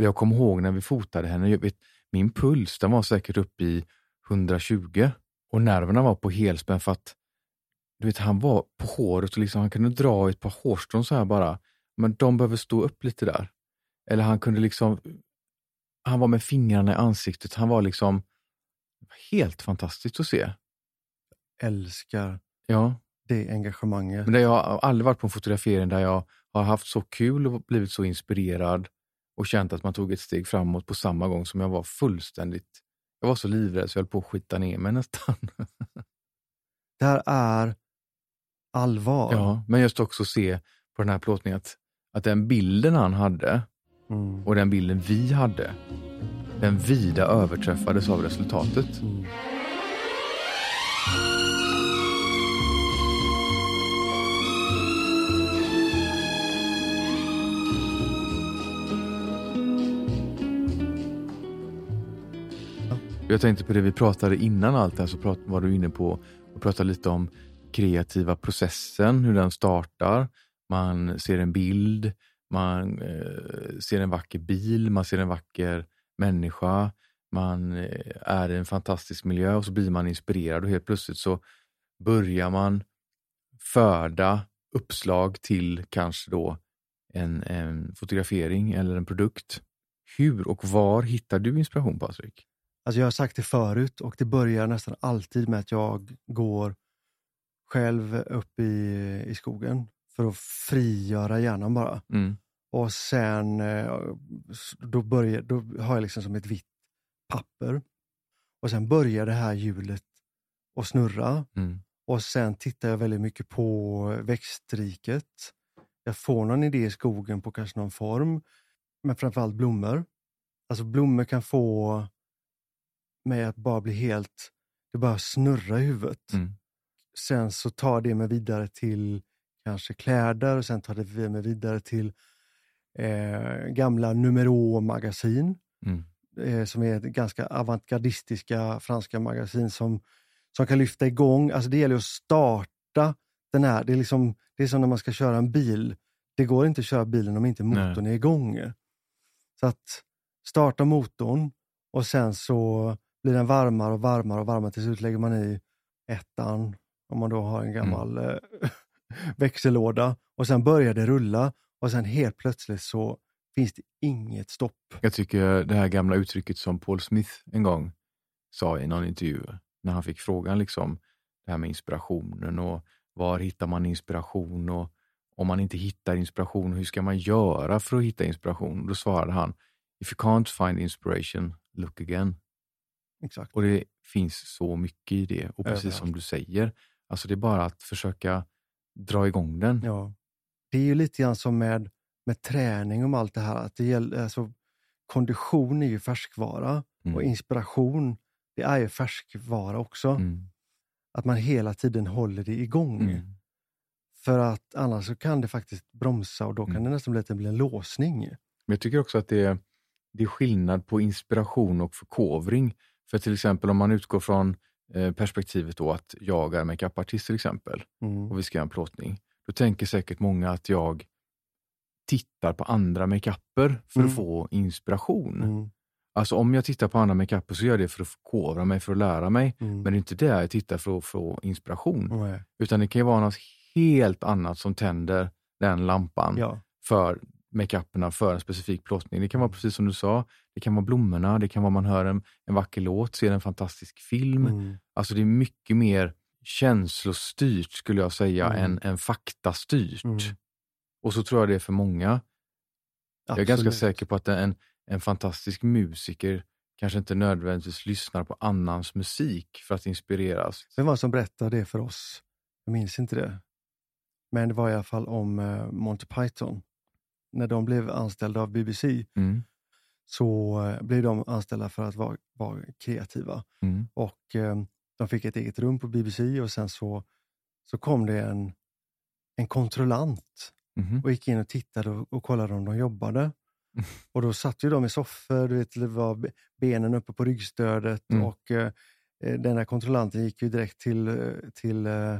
Speaker 2: Och Jag kommer ihåg när vi fotade henne, vet, min puls den var säkert uppe i 120 och nerverna var på helspänn för att du vet, han var på håret och liksom, han kunde dra ett par hårstrån så här bara. Men de behöver stå upp lite där. Eller han kunde liksom, han var med fingrarna i ansiktet. Han var liksom helt fantastiskt att se.
Speaker 1: Älskar
Speaker 2: Ja,
Speaker 1: det engagemanget.
Speaker 2: men det, jag har aldrig varit på en fotografering där jag har haft så kul och blivit så inspirerad och känt att man tog ett steg framåt på samma gång som jag var fullständigt, jag var så livrädd så jag höll på att skita ner mig nästan.
Speaker 1: Det här är allvar.
Speaker 2: Ja, men just också se på den här plåtningen att, att den bilden han hade
Speaker 1: Mm.
Speaker 2: och den bilden vi hade, den vida överträffades av resultatet.
Speaker 1: Mm.
Speaker 2: Jag tänkte på det vi pratade innan allt det här, så prat, var du inne på och pratade lite om kreativa processen, hur den startar. Man ser en bild, man eh, ser en vacker bil, man ser en vacker människa, man eh, är i en fantastisk miljö och så blir man inspirerad och helt plötsligt så börjar man föda uppslag till kanske då en, en fotografering eller en produkt. Hur och var hittar du inspiration Patrik?
Speaker 1: Alltså jag har sagt det förut och det börjar nästan alltid med att jag går själv upp i, i skogen för att frigöra hjärnan bara.
Speaker 2: Mm.
Speaker 1: Och sen eh, då, börjar, då har jag liksom som ett vitt papper. Och sen börjar det här hjulet att snurra.
Speaker 2: Mm.
Speaker 1: Och sen tittar jag väldigt mycket på växtriket. Jag får någon idé i skogen på kanske någon form, men framförallt blommor. Alltså blommor kan få mig att bara bli helt, det bara snurra i huvudet.
Speaker 2: Mm.
Speaker 1: Sen så tar det mig vidare till kanske kläder och sen tar det mig vidare till eh, gamla Numero-magasin.
Speaker 2: Mm.
Speaker 1: Eh, som är ganska avantgardistiska franska magasin som, som kan lyfta igång. Alltså det gäller att starta den här, det är, liksom, det är som när man ska köra en bil. Det går inte att köra bilen om inte motorn
Speaker 2: Nej.
Speaker 1: är igång. Så att starta motorn och sen så blir den varmare och varmare och varmare. Till slut lägger man i ettan, om man då har en gammal eh, växellåda. Och sen börjar det rulla och sen helt plötsligt så finns det inget stopp.
Speaker 2: Jag tycker det här gamla uttrycket som Paul Smith en gång sa i någon intervju, när han fick frågan liksom, det här med inspirationen och var hittar man inspiration och om man inte hittar inspiration, hur ska man göra för att hitta inspiration? Då svarade han, if you can't find inspiration, look again.
Speaker 1: Exakt.
Speaker 2: Och det finns så mycket i det. Och precis
Speaker 1: Överallt.
Speaker 2: som du säger, alltså det är bara att försöka dra igång den.
Speaker 1: Ja. Det är ju lite grann som med, med träning och allt det här. Att det gäller, alltså, kondition är ju färskvara
Speaker 2: Mm.
Speaker 1: och inspiration det är ju färskvara också.
Speaker 2: Mm.
Speaker 1: Att man hela tiden håller det igång.
Speaker 2: Mm.
Speaker 1: För att annars så kan det faktiskt bromsa och då kan
Speaker 2: Mm.
Speaker 1: det nästan bli, en låsning.
Speaker 2: Men jag tycker också att det är, det är skillnad på inspiration och förkovring. För till exempel om man utgår från eh, perspektivet då att jag är makeupartist till exempel
Speaker 1: Mm.
Speaker 2: och vi ska göra en plåtning. Då tänker säkert många att jag tittar på andra makeuper för
Speaker 1: Mm.
Speaker 2: att få inspiration.
Speaker 1: Mm.
Speaker 2: Alltså om jag tittar på andra makeuper så gör jag det för att förkovra mig, för att lära mig.
Speaker 1: Mm.
Speaker 2: Men det är inte där jag tittar för att få inspiration. Utan det kan ju vara något helt annat som tänder den lampan
Speaker 1: Ja.
Speaker 2: för makeuperna för en specifik plåtning. Det kan vara precis som du sa, det kan vara blommorna, det kan vara man hör en, en vacker låt, ser en fantastisk film.
Speaker 1: Mm.
Speaker 2: Alltså det är mycket mer känslostyrt skulle jag säga
Speaker 1: Mm.
Speaker 2: än, än faktastyrt.
Speaker 1: Mm.
Speaker 2: Och så tror jag det är för många. Jag är ganska
Speaker 1: Absolut.
Speaker 2: säker på att en, en fantastisk musiker kanske inte nödvändigtvis lyssnar på annans musik för att inspireras.
Speaker 1: Vem var det som berättade det för oss? Jag minns inte det. Men det var i alla fall om eh, Monty Python. När de blev anställda av BBC
Speaker 2: Mm.
Speaker 1: så eh, blev de anställda för att vara, vara kreativa.
Speaker 2: Mm.
Speaker 1: Och eh, De fick ett eget rum på BBC och sen så, så kom det en, en kontrollant
Speaker 2: Mhm.
Speaker 1: och gick in och tittade och, och kollade om de jobbade. Och då satt ju de i soffor, du vet, det var be- benen uppe på ryggstödet
Speaker 2: Mm.
Speaker 1: och eh, eh, den här kontrollanten gick ju direkt till, till eh,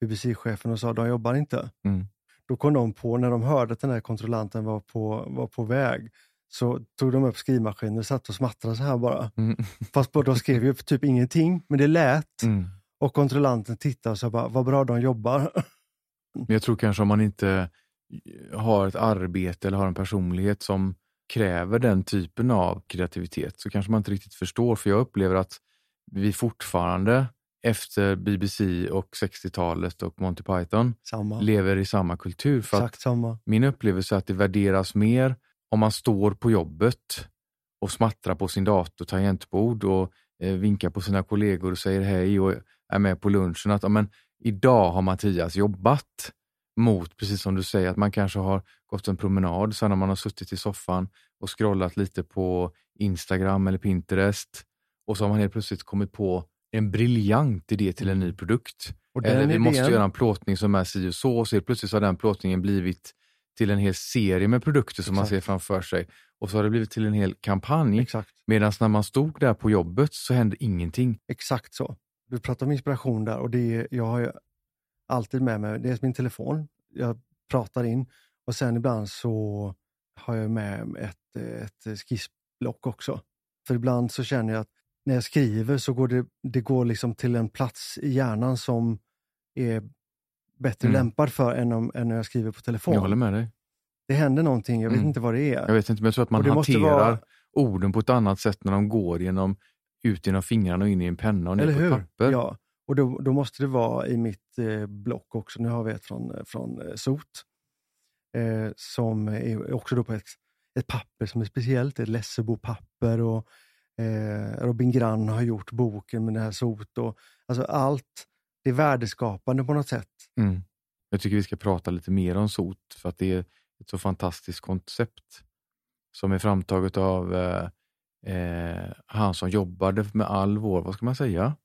Speaker 1: BBC-chefen och sa de jobbar inte.
Speaker 2: Mm.
Speaker 1: Då kom de på, när de hörde att den här kontrollanten var på, var på väg, så tog de upp skrivmaskinen och satt och smattrade så här bara.
Speaker 2: Mm.
Speaker 1: Fast de skrev ju typ ingenting, men det lät.
Speaker 2: Mm.
Speaker 1: Och kontrollanten tittade och sa bara, vad bra de jobbar.
Speaker 2: Men jag tror kanske om man inte har ett arbete eller har en personlighet som kräver den typen av kreativitet så kanske man inte riktigt förstår. För jag upplever att vi fortfarande efter BBC och 60-talet och Monty Python
Speaker 1: Samma.
Speaker 2: lever i samma kultur. För
Speaker 1: Exakt samma.
Speaker 2: min upplevelse är att det värderas mer om man står på jobbet och smattrar på sin dator, tangentbord och eh, vinkar på sina kollegor och säger hej och är med på lunchen. Att ja, men, idag har Mattias jobbat mot, precis som du säger, att man kanske har gått en promenad sen när man har suttit i soffan och scrollat lite på Instagram eller Pinterest och så har man helt plötsligt kommit på en briljant idé till en ny produkt. Eller
Speaker 1: den
Speaker 2: vi måste
Speaker 1: idén-
Speaker 2: göra en plåtning som är si och så och så plötsligt har den plåtningen blivit till en hel serie med produkter som man
Speaker 1: Exakt.
Speaker 2: ser framför sig. Och så har det blivit till en hel kampanj.
Speaker 1: Exakt.
Speaker 2: Medan när man stod där på jobbet så hände ingenting.
Speaker 1: Exakt så. Du pratar om inspiration där och det är, jag har ju alltid med mig, dels min telefon, jag pratar in och sen ibland så har jag med ett, ett skissblock också. För ibland så känner jag att när jag skriver så går det, det går liksom till en plats i hjärnan som är bättre
Speaker 2: Mm.
Speaker 1: lämpad för än, om, än när jag skriver på telefon.
Speaker 2: Jag håller med dig.
Speaker 1: Det händer någonting, jag vet
Speaker 2: Mm.
Speaker 1: inte vad det är.
Speaker 2: Jag vet inte, men jag tror att man hanterar
Speaker 1: vara-
Speaker 2: orden på ett annat sätt när de går genom, ut genom fingrarna och in i en penna och ner
Speaker 1: Eller
Speaker 2: på
Speaker 1: hur?
Speaker 2: papper.
Speaker 1: Ja, och då, då måste det vara i mitt eh, block också. Nu har vi ett från, från eh, SOT eh, som är också då på ett, ett papper som är speciellt, ett Lessebo-papper och eh, Robin Grann har gjort boken med det här SOT. Och, alltså allt, det är värdeskapande på något sätt.
Speaker 2: Mm. Jag tycker vi ska prata lite mer om sot för att det är ett så fantastiskt koncept som är framtaget av eh, eh, han som jobbade med all vår, vad ska man säga,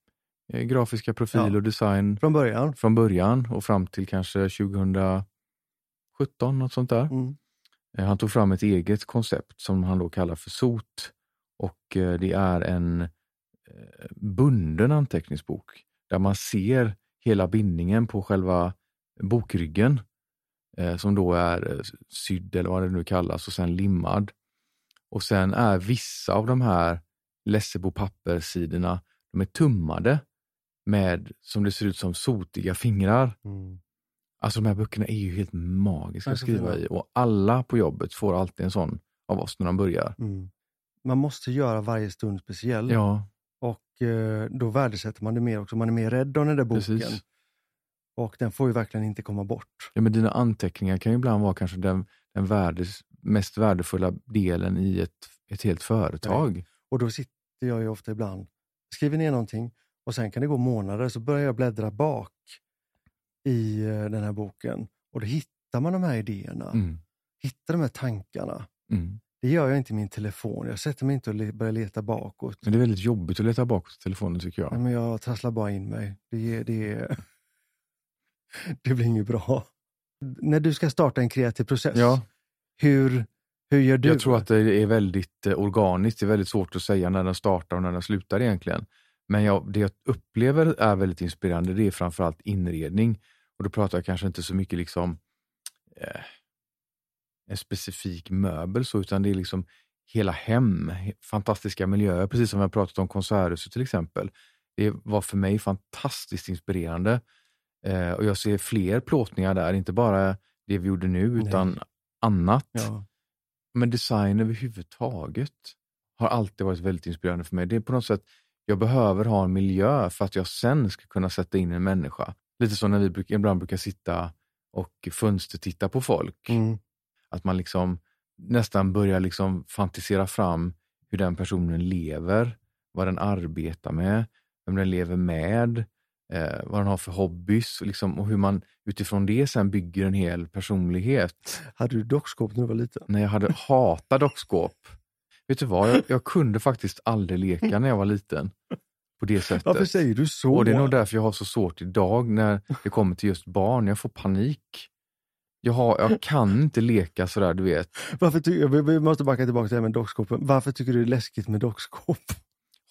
Speaker 2: eh, grafiska profil
Speaker 1: Ja.
Speaker 2: och design
Speaker 1: Från början.
Speaker 2: från början och fram till kanske 2017, något sånt där.
Speaker 1: Mm.
Speaker 2: Eh, Han tog fram ett eget koncept som han då kallar för SOT och eh, det är en eh, bunden anteckningsbok där man ser hela bindningen på själva bokryggen eh, som då är sydd eller vad det nu kallas och sen limmad. Och sen är vissa av de här Lessebo papperssidorna, de är tummade med, som det ser ut som, sotiga fingrar.
Speaker 1: Mm.
Speaker 2: Alltså de här böckerna är ju helt magiska att skriva i och alla på jobbet får alltid en sån av oss när de börjar.
Speaker 1: Mm. Man måste göra varje stund speciell
Speaker 2: Ja,
Speaker 1: och eh, då värdesätter man det mer också. Man är mer rädd om den där boken.
Speaker 2: precis.
Speaker 1: Och den får ju verkligen inte komma bort.
Speaker 2: Ja, men dina anteckningar kan ju ibland vara kanske den, den värdes, mest värdefulla delen i ett, ett helt företag.
Speaker 1: Och då sitter jag ju ofta ibland, skriver ner någonting och sen kan det gå månader så börjar jag bläddra bak i eh, den här boken och då hittar man de här idéerna,
Speaker 2: Mm.
Speaker 1: hittar de här tankarna.
Speaker 2: Mm.
Speaker 1: Det gör jag inte i min telefon. Jag sätter mig inte och le- börjar leta bakåt.
Speaker 2: Men det är väldigt jobbigt att leta bakåt i telefonen tycker jag.
Speaker 1: Nej, men jag trasslar bara in mig. Det, det, det blir inget bra. När du ska starta en kreativ process,
Speaker 2: Ja,
Speaker 1: hur, hur gör du?
Speaker 2: jag tror att det är väldigt eh, organiskt. Det är väldigt svårt att säga när den startar och när den slutar egentligen. Men jag, det jag upplever är väldigt inspirerande, det är framförallt inredning. Och då pratar jag kanske inte så mycket liksom eh, en specifik möbel så, utan det är liksom hela hem, he- fantastiska miljöer, precis som vi har pratat om Konserthuset till exempel. Det var för mig fantastiskt inspirerande. Eh, och jag ser fler plåtningar där, inte bara det vi gjorde nu,
Speaker 1: Nej.
Speaker 2: utan annat.
Speaker 1: Ja.
Speaker 2: Men design överhuvudtaget har alltid varit väldigt inspirerande för mig. Det är på något sätt, jag behöver ha en miljö för att jag sen ska kunna sätta in en människa. Lite som när vi bruk, ibland brukar sitta och fönstertitta på folk.
Speaker 1: Mm.
Speaker 2: Att man liksom nästan börjar liksom fantisera fram hur den personen lever, vad den arbetar med, vem den lever med, eh, vad den har för hobbys och, liksom, och hur man utifrån det sen bygger en hel personlighet.
Speaker 1: Hade du dockskåp när du var liten?
Speaker 2: När jag hade hatat dockskåp. Vet du vad, jag, jag kunde faktiskt aldrig leka när jag var liten. På det sättet.
Speaker 1: Varför säger du så?
Speaker 2: Och det är nog därför jag har så svårt idag när det kommer till just barn. Jag får panik. Jag, har, jag kan inte leka sådär, du vet.
Speaker 1: Varför ty- vi, vi måste backa tillbaka till det här med dockskåpen. Varför tycker du det är läskigt med dockskåp?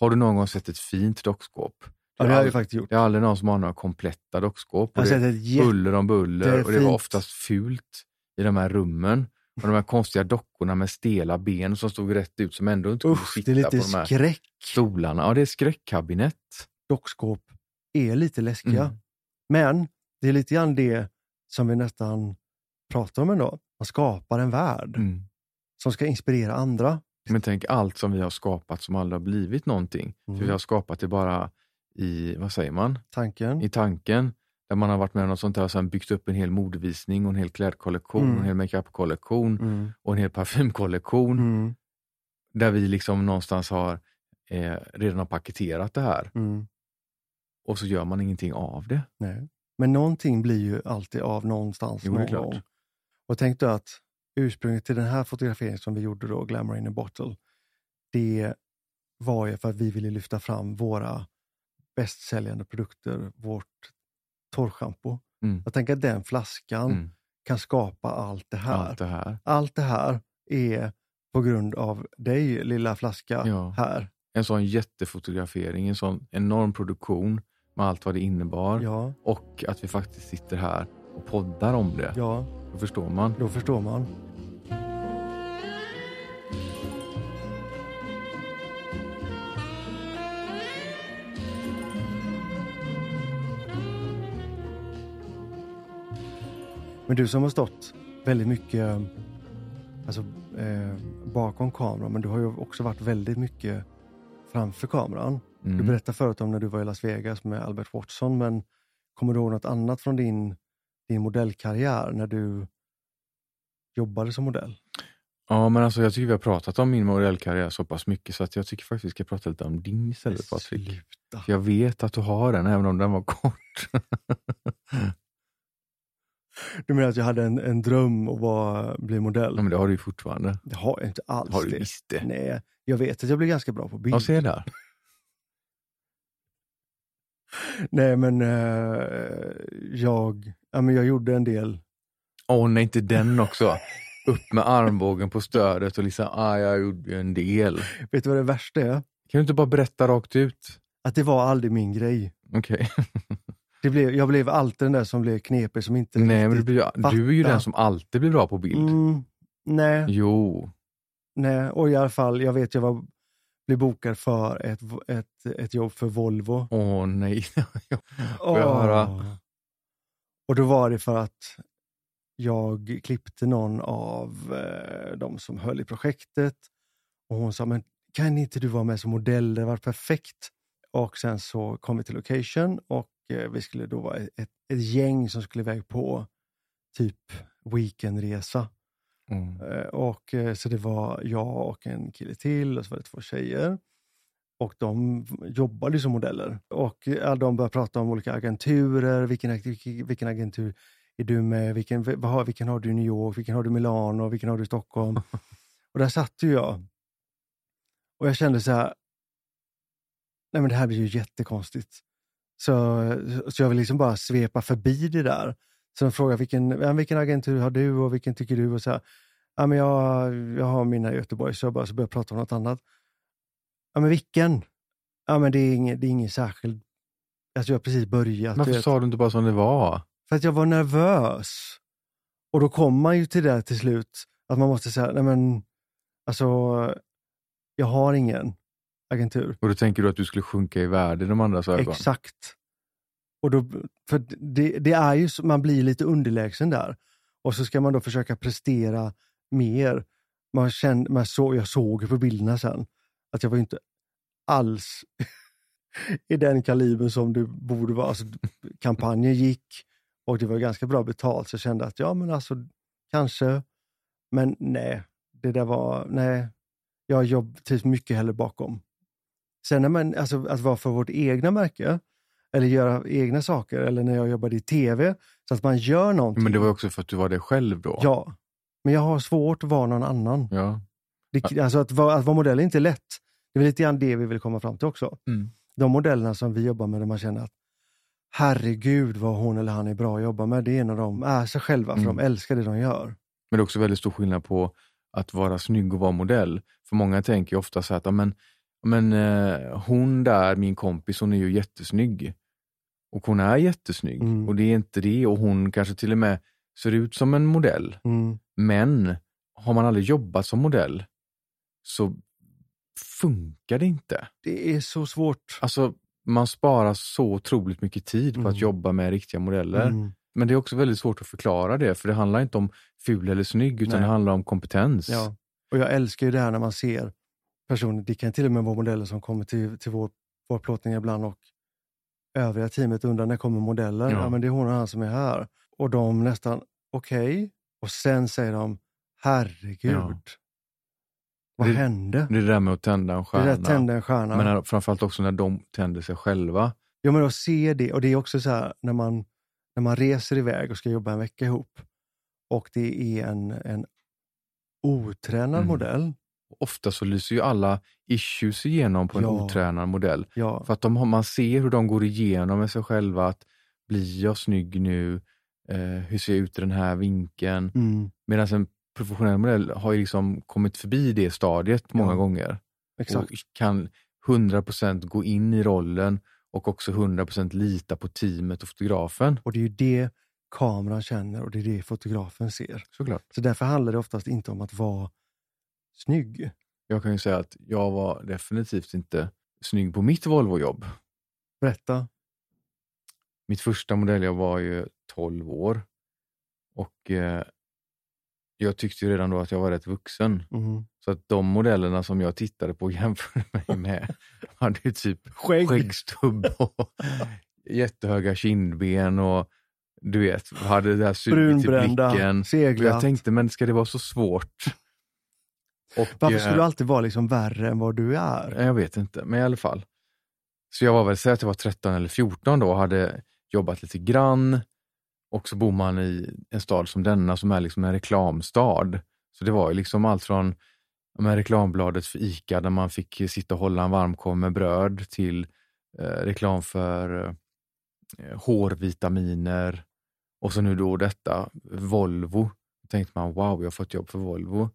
Speaker 2: Har du någon gång sett ett fint dockskåp?
Speaker 1: Ja, det har jag faktiskt gjort.
Speaker 2: Det är aldrig någon som har några kompletta dockskåp. Och det
Speaker 1: jätte...
Speaker 2: buller om buller
Speaker 1: är
Speaker 2: och det var oftast fult i de här rummen. Och de här konstiga dockorna med stela ben som stod rätt ut som ändå inte kunde
Speaker 1: Usch,
Speaker 2: sitta
Speaker 1: det är
Speaker 2: på
Speaker 1: lite
Speaker 2: de här
Speaker 1: skräck.
Speaker 2: stolarna. Ja, det är skräckkabinett.
Speaker 1: Dockskåp är lite läskiga.
Speaker 2: Mm.
Speaker 1: Men det är lite grann det som vi nästan pratar om ändå. Man skapar en värld
Speaker 2: Mm.
Speaker 1: som ska inspirera andra.
Speaker 2: Men tänk allt som vi har skapat som aldrig har blivit någonting.
Speaker 1: Mm.
Speaker 2: För vi har skapat det bara i, vad säger man,
Speaker 1: Tanken.
Speaker 2: i tanken. Där man har varit med om något sånt där och sen byggt upp en hel modevisning och en hel klädkollektion,
Speaker 1: Mm.
Speaker 2: och en hel makeupkollektion
Speaker 1: Mm.
Speaker 2: och en hel parfymkollektion.
Speaker 1: Mm.
Speaker 2: Där vi liksom någonstans har eh, redan har paketerat det här
Speaker 1: Mm.
Speaker 2: och så gör man ingenting av det.
Speaker 1: Nej. Men någonting blir ju alltid av någonstans
Speaker 2: Jo, det är
Speaker 1: någon
Speaker 2: klart.
Speaker 1: gång. Och tänk då att ursprunget till den här fotograferingen som vi gjorde då, Glamour in a bottle, det var ju för att vi ville lyfta fram våra bästsäljande produkter, vårt torrschampo.
Speaker 2: Mm.
Speaker 1: Jag tänker att den flaskan
Speaker 2: Mm.
Speaker 1: kan skapa allt det här.
Speaker 2: Allt det här.
Speaker 1: Allt det här är på grund av dig, lilla flaska
Speaker 2: Ja.
Speaker 1: här.
Speaker 2: En sån jättefotografering, en sån enorm produktion med allt vad det innebar.
Speaker 1: Ja,
Speaker 2: Och att vi faktiskt sitter här och poddar om det.
Speaker 1: ja,
Speaker 2: Då förstår man.
Speaker 1: då förstår man. Men du som har stått väldigt mycket alltså, eh, bakom kameran, men du har ju också varit väldigt mycket framför kameran. Du
Speaker 2: Mm.
Speaker 1: berättade förut om när du var i Las Vegas med Albert Watson, men kommer du ihåg något annat från din, din modellkarriär när du jobbade som modell?
Speaker 2: Ja, men alltså jag tycker vi har pratat om min modellkarriär så pass mycket så att jag tycker faktiskt vi ska prata lite om din istället Patrik. För jag vet att du har den, även om den var kort.
Speaker 1: Du menar att jag hade en, en dröm att vara, bli modell?
Speaker 2: Ja, men det har du ju fortfarande.
Speaker 1: Det har jag inte alls.
Speaker 2: Har du visst det?
Speaker 1: Nej, jag vet att jag blir ganska bra på bild.
Speaker 2: Ja, se där.
Speaker 1: Nej, men eh, jag, ja, men jag gjorde en del.
Speaker 2: Åh nej, inte den också. Upp med armbågen på stödet och liksom, ah, jag gjorde en del.
Speaker 1: Vet du vad det värsta är?
Speaker 2: Kan du inte bara berätta rakt ut?
Speaker 1: Att det var aldrig min grej.
Speaker 2: Okej.
Speaker 1: Det blev, jag blev alltid den där som blev knepig som inte
Speaker 2: Nej, men blir, du är ju den som alltid blir bra på bild.
Speaker 1: Mm, nej,
Speaker 2: Jo.
Speaker 1: nej, och i alla fall, jag vet jag var, blev bokad för ett, ett, ett jobb för Volvo.
Speaker 2: Åh nej. Får jag
Speaker 1: Åh.
Speaker 2: höra?
Speaker 1: Och då var det för att jag klippte någon av eh, de som höll i projektet och hon sa, men kan inte du vara med som modell? Det var perfekt. Och sen så kom vi till location och eh, vi skulle då vara ett, ett gäng som skulle iväg på typ weekendresa.
Speaker 2: Mm.
Speaker 1: Eh, Och, eh, så det var jag och en kille till och så var det två tjejer. Och de jobbade som modeller. Och de började prata om olika agenturer. Vilken, vilken agentur är du med? Vilken, vad vilken har du i New York? Vilken har du i Milano? Vilken har du i Stockholm? och där satt ju jag. Och jag kände så här, nej men det här blir ju jättekonstigt. Så, så jag vill liksom bara svepa förbi det där. Så de frågade vilken, vilken agentur har du och vilken tycker du? Och så här, ja, men jag, jag har mina i Göteborg, så jag bara så började prata om något annat. Ja, men vilken? Ja, men det är ingen, det är särskild. Alltså jag har precis börjat.
Speaker 2: Varför
Speaker 1: vet.
Speaker 2: sa du inte bara som det var?
Speaker 1: För att jag var nervös. Och då kom man ju till det till slut, att man måste säga, nej men, alltså, jag har ingen agentur.
Speaker 2: Och då tänker du att du skulle sjunka i värde i de andras ögon?
Speaker 1: Exakt. Och då, för det, det är ju så, man blir lite underlägsen där. Och så ska man då försöka prestera mer. Man kände, man så, jag såg på bilderna sen att jag var inte alls i den kalibern som det borde vara. Alltså, kampanjen gick och det var ganska bra betalt så jag kände att ja men alltså kanske. Men nej, det där var, nej. Jag jobb trivs mycket hellre bakom. Sen när man, alltså att vara för vårt egna märke eller göra egna saker eller när jag jobbade i tv så att man gör någonting.
Speaker 2: Men det var också för att du var dig själv då?
Speaker 1: Ja, men jag har svårt att vara någon annan.
Speaker 2: ja.
Speaker 1: Det, alltså att vara, att vara modell är inte lätt. Det är lite grann det vi vill komma fram till också.
Speaker 2: Mm.
Speaker 1: De modellerna som vi jobbar med där man känner att herregud vad hon eller han är bra att jobba med. Det är när de är sig själva för
Speaker 2: Mm.
Speaker 1: de älskar det de gör.
Speaker 2: Men det är också väldigt stor skillnad på att vara snygg och vara modell. För många tänker ofta så här att ja, men, ja, men, eh, hon där, min kompis, hon är ju jättesnygg. Och hon är jättesnygg
Speaker 1: Mm.
Speaker 2: och det är inte det och hon kanske till och med ser ut som en modell.
Speaker 1: Mm.
Speaker 2: Men har man aldrig jobbat som modell så funkar det inte.
Speaker 1: Det är så svårt.
Speaker 2: Alltså, man sparar så otroligt mycket tid på
Speaker 1: Mm.
Speaker 2: att jobba med riktiga modeller.
Speaker 1: Mm.
Speaker 2: Men det är också väldigt svårt att förklara det, för det handlar inte om ful eller snygg, utan
Speaker 1: Nej.
Speaker 2: det handlar om kompetens.
Speaker 1: Ja. Och jag älskar ju det här när man ser personer, det kan till och med vara modeller som kommer till, till vår, vår plåtning ibland och övriga teamet undrar när kommer modellen?
Speaker 2: Ja.
Speaker 1: Ja. men det är hon och han som är här. Och de nästan, okej. Och sen säger de, herregud.
Speaker 2: Ja.
Speaker 1: Vad
Speaker 2: Det-
Speaker 1: hände?
Speaker 2: Det är det där med att tända en
Speaker 1: Det
Speaker 2: stjärna.
Speaker 1: där tände en stjärna.
Speaker 2: Men framförallt också när de tänder sig själva.
Speaker 1: Ja, men att se det. Och det är också så här när man, när man reser iväg och ska jobba en vecka ihop och det är en, en otränad
Speaker 2: Mm.
Speaker 1: modell.
Speaker 2: Ofta så lyser ju alla issues igenom på en
Speaker 1: Ja.
Speaker 2: otränad modell.
Speaker 1: Ja,
Speaker 2: För att de, man ser hur de går igenom med sig själva. att Blir jag snygg nu? eh, hur ser jag ut i den här vinkeln?
Speaker 1: Mm,
Speaker 2: Medan en professionell modell har ju liksom kommit förbi det stadiet många
Speaker 1: Ja,
Speaker 2: gånger.
Speaker 1: exakt.
Speaker 2: Och kan 100% gå in i rollen och också 100% lita på teamet och fotografen.
Speaker 1: Och det är ju det kameran känner och det är det fotografen ser.
Speaker 2: Såklart.
Speaker 1: Så därför handlar det oftast inte om att vara snygg.
Speaker 2: Jag kan ju säga att jag var definitivt inte snygg på mitt Volvo-jobb.
Speaker 1: Berätta.
Speaker 2: Mitt första modelljobb var ju 12 år och eh, jag tyckte ju redan då att jag var rätt vuxen.
Speaker 1: Mm.
Speaker 2: Så att de modellerna som jag tittade på och jämförde mig med hade typ
Speaker 1: Skägg.
Speaker 2: skäggstubb och jättehöga kindben och du vet, hade det där suget i blicken.
Speaker 1: Seglat.
Speaker 2: jag tänkte, men ska det vara så svårt? Och,
Speaker 1: Varför
Speaker 2: eh,
Speaker 1: skulle du alltid vara liksom värre än vad du är?
Speaker 2: Jag vet inte, men i alla fall. Så jag var väl, säg att jag var 13 eller 14 då och hade jobbat lite grann. Och så bor man i en stad som denna som är liksom en reklamstad. Så det var ju liksom allt från men reklambladet för ICA där man fick sitta och hålla en varmkorv med bröd till eh, reklam för eh, hårvitaminer och så nu då detta Volvo. Då tänkte man wow, jag har fått jobb för Volvo.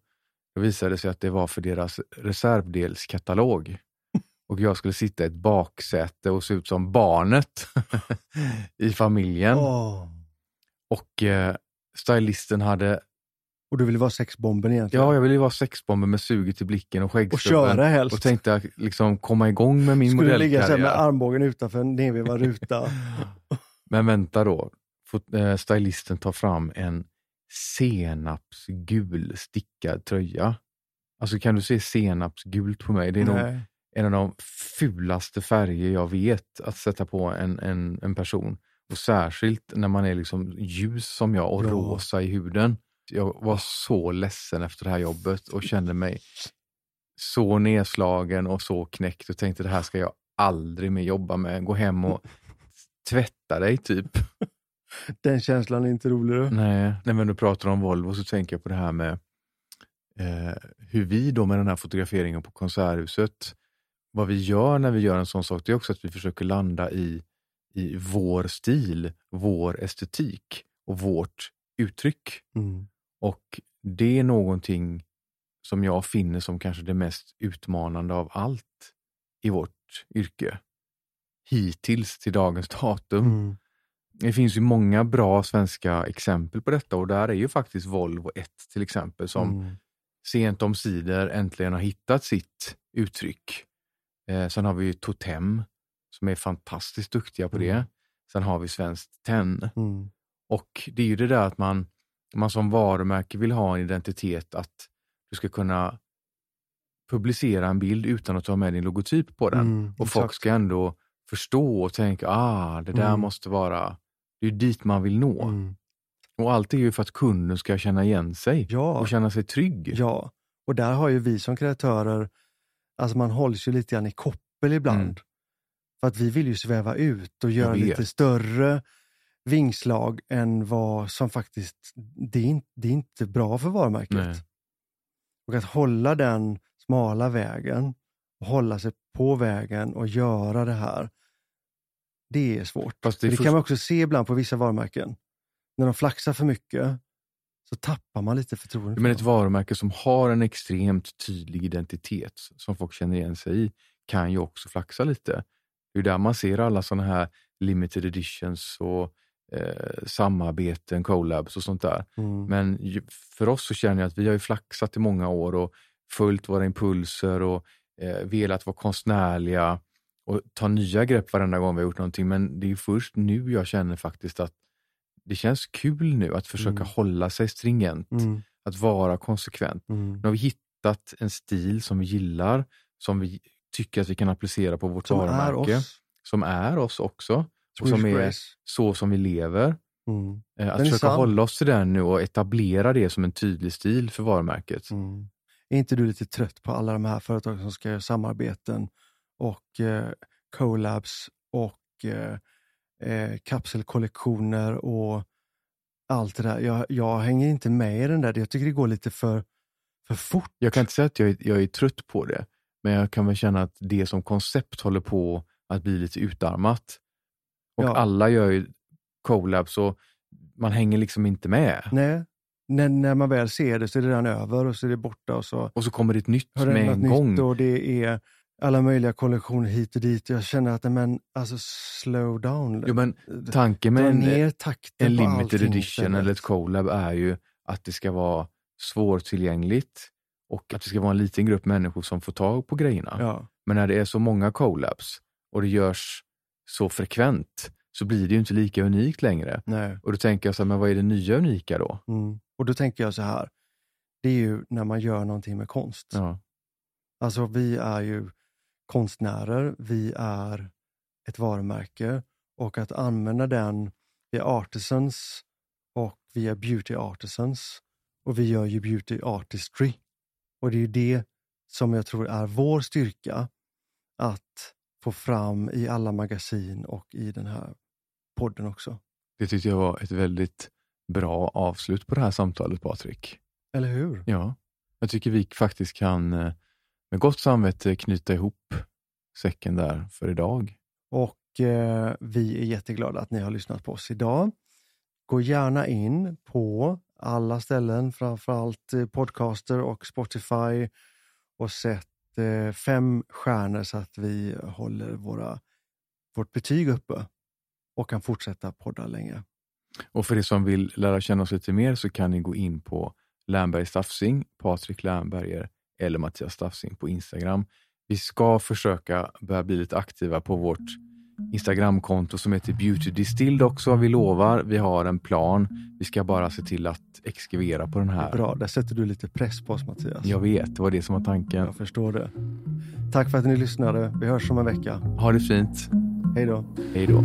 Speaker 2: Då visade det sig att det var för deras reservdelskatalog. Och jag skulle sitta i ett baksäte och se ut som barnet i familjen.
Speaker 1: Åh.
Speaker 2: Och eh, stylisten hade,
Speaker 1: Och du ville vara sexbomben egentligen?
Speaker 2: ja jag ville vara sexbomber med suget i blicken och
Speaker 1: och
Speaker 2: skäggstubben.
Speaker 1: köra helst.
Speaker 2: Och tänkte liksom komma igång med min
Speaker 1: Skulle ligga så här med
Speaker 2: modellkarriär.
Speaker 1: armbågen utanför en nedvevad ruta.
Speaker 2: Men vänta då, eh, stylisten tar fram en senapsgul stickad tröja. Alltså kan du se senapsgult på mig? Det är nog en av de fulaste färger jag vet att sätta på en, en, en person. Och särskilt när man är liksom ljus som jag och
Speaker 1: Ja.
Speaker 2: rosa i huden. Jag var så ledsen efter det här jobbet och kände mig så nedslagen och så knäckt och tänkte det här ska jag aldrig mer jobba med. Gå hem och tvätta dig typ.
Speaker 1: Den känslan är inte rolig.
Speaker 2: Nej, när men du pratar om Volvo så tänker jag på det här med eh, hur vi då med den här fotograferingen på Konserthuset, vad vi gör när vi gör en sån sak, det är också att vi försöker landa i, i vår stil, vår estetik och vårt uttryck.
Speaker 1: Mm.
Speaker 2: Och det är någonting som jag finner som kanske det mest utmanande av allt i vårt yrke. Hittills till dagens datum.
Speaker 1: Mm.
Speaker 2: Det finns ju många bra svenska exempel på detta och där är ju faktiskt Volvo ett till exempel som
Speaker 1: Mm.
Speaker 2: sent om sidor äntligen har hittat sitt uttryck. Eh, sen har vi ju Totem som är fantastiskt duktiga på det.
Speaker 1: Mm.
Speaker 2: Sen har vi Svenskt Tenn.
Speaker 1: Mm.
Speaker 2: Och det är ju det där att man, man som varumärke vill ha en identitet att du ska kunna publicera en bild utan att ta med din logotyp på den.
Speaker 1: Mm,
Speaker 2: och folk ska ändå förstå och tänka, ah, det där
Speaker 1: Mm.
Speaker 2: måste vara, det är dit man vill nå.
Speaker 1: Mm.
Speaker 2: Och allt är ju för att kunden ska känna igen sig
Speaker 1: Ja.
Speaker 2: och känna sig trygg.
Speaker 1: Ja, och där har ju vi som kreatörer, alltså man hålls ju lite grann i koppel ibland. För att vi vill ju sväva ut och göra lite större vingslag än vad som faktiskt, det är, inte, det är inte bra för varumärket.
Speaker 2: Nej.
Speaker 1: Och att hålla den smala vägen, och hålla sig på vägen och göra det här, det är svårt. Det,
Speaker 2: det är
Speaker 1: det
Speaker 2: först-
Speaker 1: kan man också se ibland på vissa varumärken. När de flaxar för mycket så tappar man lite förtroende.
Speaker 2: Men ett varumärke som har en extremt tydlig identitet som folk känner igen sig i kan ju också flaxa lite. Det är där man ser alla sådana här limited editions och eh, samarbeten, collabs och sånt där.
Speaker 1: Mm.
Speaker 2: Men för oss så känner jag att vi har ju flaxat i många år och följt våra impulser och eh, velat vara konstnärliga och ta nya grepp varenda gång vi har gjort någonting. Men det är först nu jag känner faktiskt att det känns kul nu att försöka
Speaker 1: Mm.
Speaker 2: hålla sig stringent,
Speaker 1: Mm.
Speaker 2: att vara konsekvent.
Speaker 1: Mm.
Speaker 2: Nu har vi hittat en stil som vi gillar, som vi tycker att vi kan applicera på vårt
Speaker 1: Som är
Speaker 2: varumärke,
Speaker 1: oss.
Speaker 2: som är oss också. Och som är så som vi lever.
Speaker 1: Mm.
Speaker 2: Eh, Att
Speaker 1: Den är
Speaker 2: försöka hålla oss till den nu och etablera det som en tydlig stil för varumärket.
Speaker 1: Mm. Är inte du lite trött på alla de här företagen som ska göra samarbeten och eh, collabs och eh, eh, kapselkollektioner och allt det där? Jag, jag hänger inte med i den där. Jag tycker det går lite för, för fort.
Speaker 2: Jag kan inte säga att jag är, jag är trött på det, men jag kan väl känna att det som koncept håller på att bli lite utarmat. Och
Speaker 1: Ja.
Speaker 2: alla gör ju collabs och man hänger liksom inte med.
Speaker 1: Nej, när, när man väl ser det så är det redan över och så är det borta och så
Speaker 2: Och så kommer det ett nytt med en gång.
Speaker 1: och det är alla möjliga kollektioner hit och dit. Jag känner att, men alltså slow down.
Speaker 2: Jo, men tanken med en, en limited edition eller ett collab är ju att det ska vara svårtillgängligt och att det ska vara en liten grupp människor som får tag på grejerna.
Speaker 1: Ja,
Speaker 2: Men när det är så många collabs och det görs så frekvent så blir det ju inte lika unikt längre.
Speaker 1: nej.
Speaker 2: Och då tänker jag så här, men vad är det nya unika då?
Speaker 1: Mm. Och då tänker jag så här, det är ju när man gör någonting med konst.
Speaker 2: Ja,
Speaker 1: Alltså vi är ju konstnärer, vi är ett varumärke och att använda den, vi är artisans och vi är beauty artisans och vi gör ju beauty artistry. Och det är ju det som jag tror är vår styrka att få fram i alla magasin och i den här podden också.
Speaker 2: det tyckte jag var ett väldigt bra avslut på det här samtalet Patrik.
Speaker 1: Eller hur?
Speaker 2: Ja, jag tycker vi faktiskt kan eh, med gott samvete knyta ihop säcken där för idag.
Speaker 1: Och eh, vi är jätteglada att ni har lyssnat på oss idag. Gå gärna in på alla ställen, framförallt eh, Podcaster och Spotify och sett eh, fem stjärnor så att vi håller våra, vårt betyg uppe och kan fortsätta podda länge.
Speaker 2: Och för er som vill lära känna oss lite mer så kan ni gå in på Lernberg Staffsing, Patrik Lernberger eller Mattias Staffsing på Instagram. Vi ska försöka börja bli lite aktiva på vårt Instagramkonto som heter Beauty Distilled också. Vi lovar, vi har en plan. Vi ska bara se till att exkivera på den här.
Speaker 1: Bra, där sätter du lite press på oss Mattias.
Speaker 2: Jag vet, det var det som var tanken.
Speaker 1: Jag förstår det. Tack för att ni lyssnade. Vi hörs om en vecka.
Speaker 2: Ha det fint.
Speaker 1: Hej då.
Speaker 2: Hej då.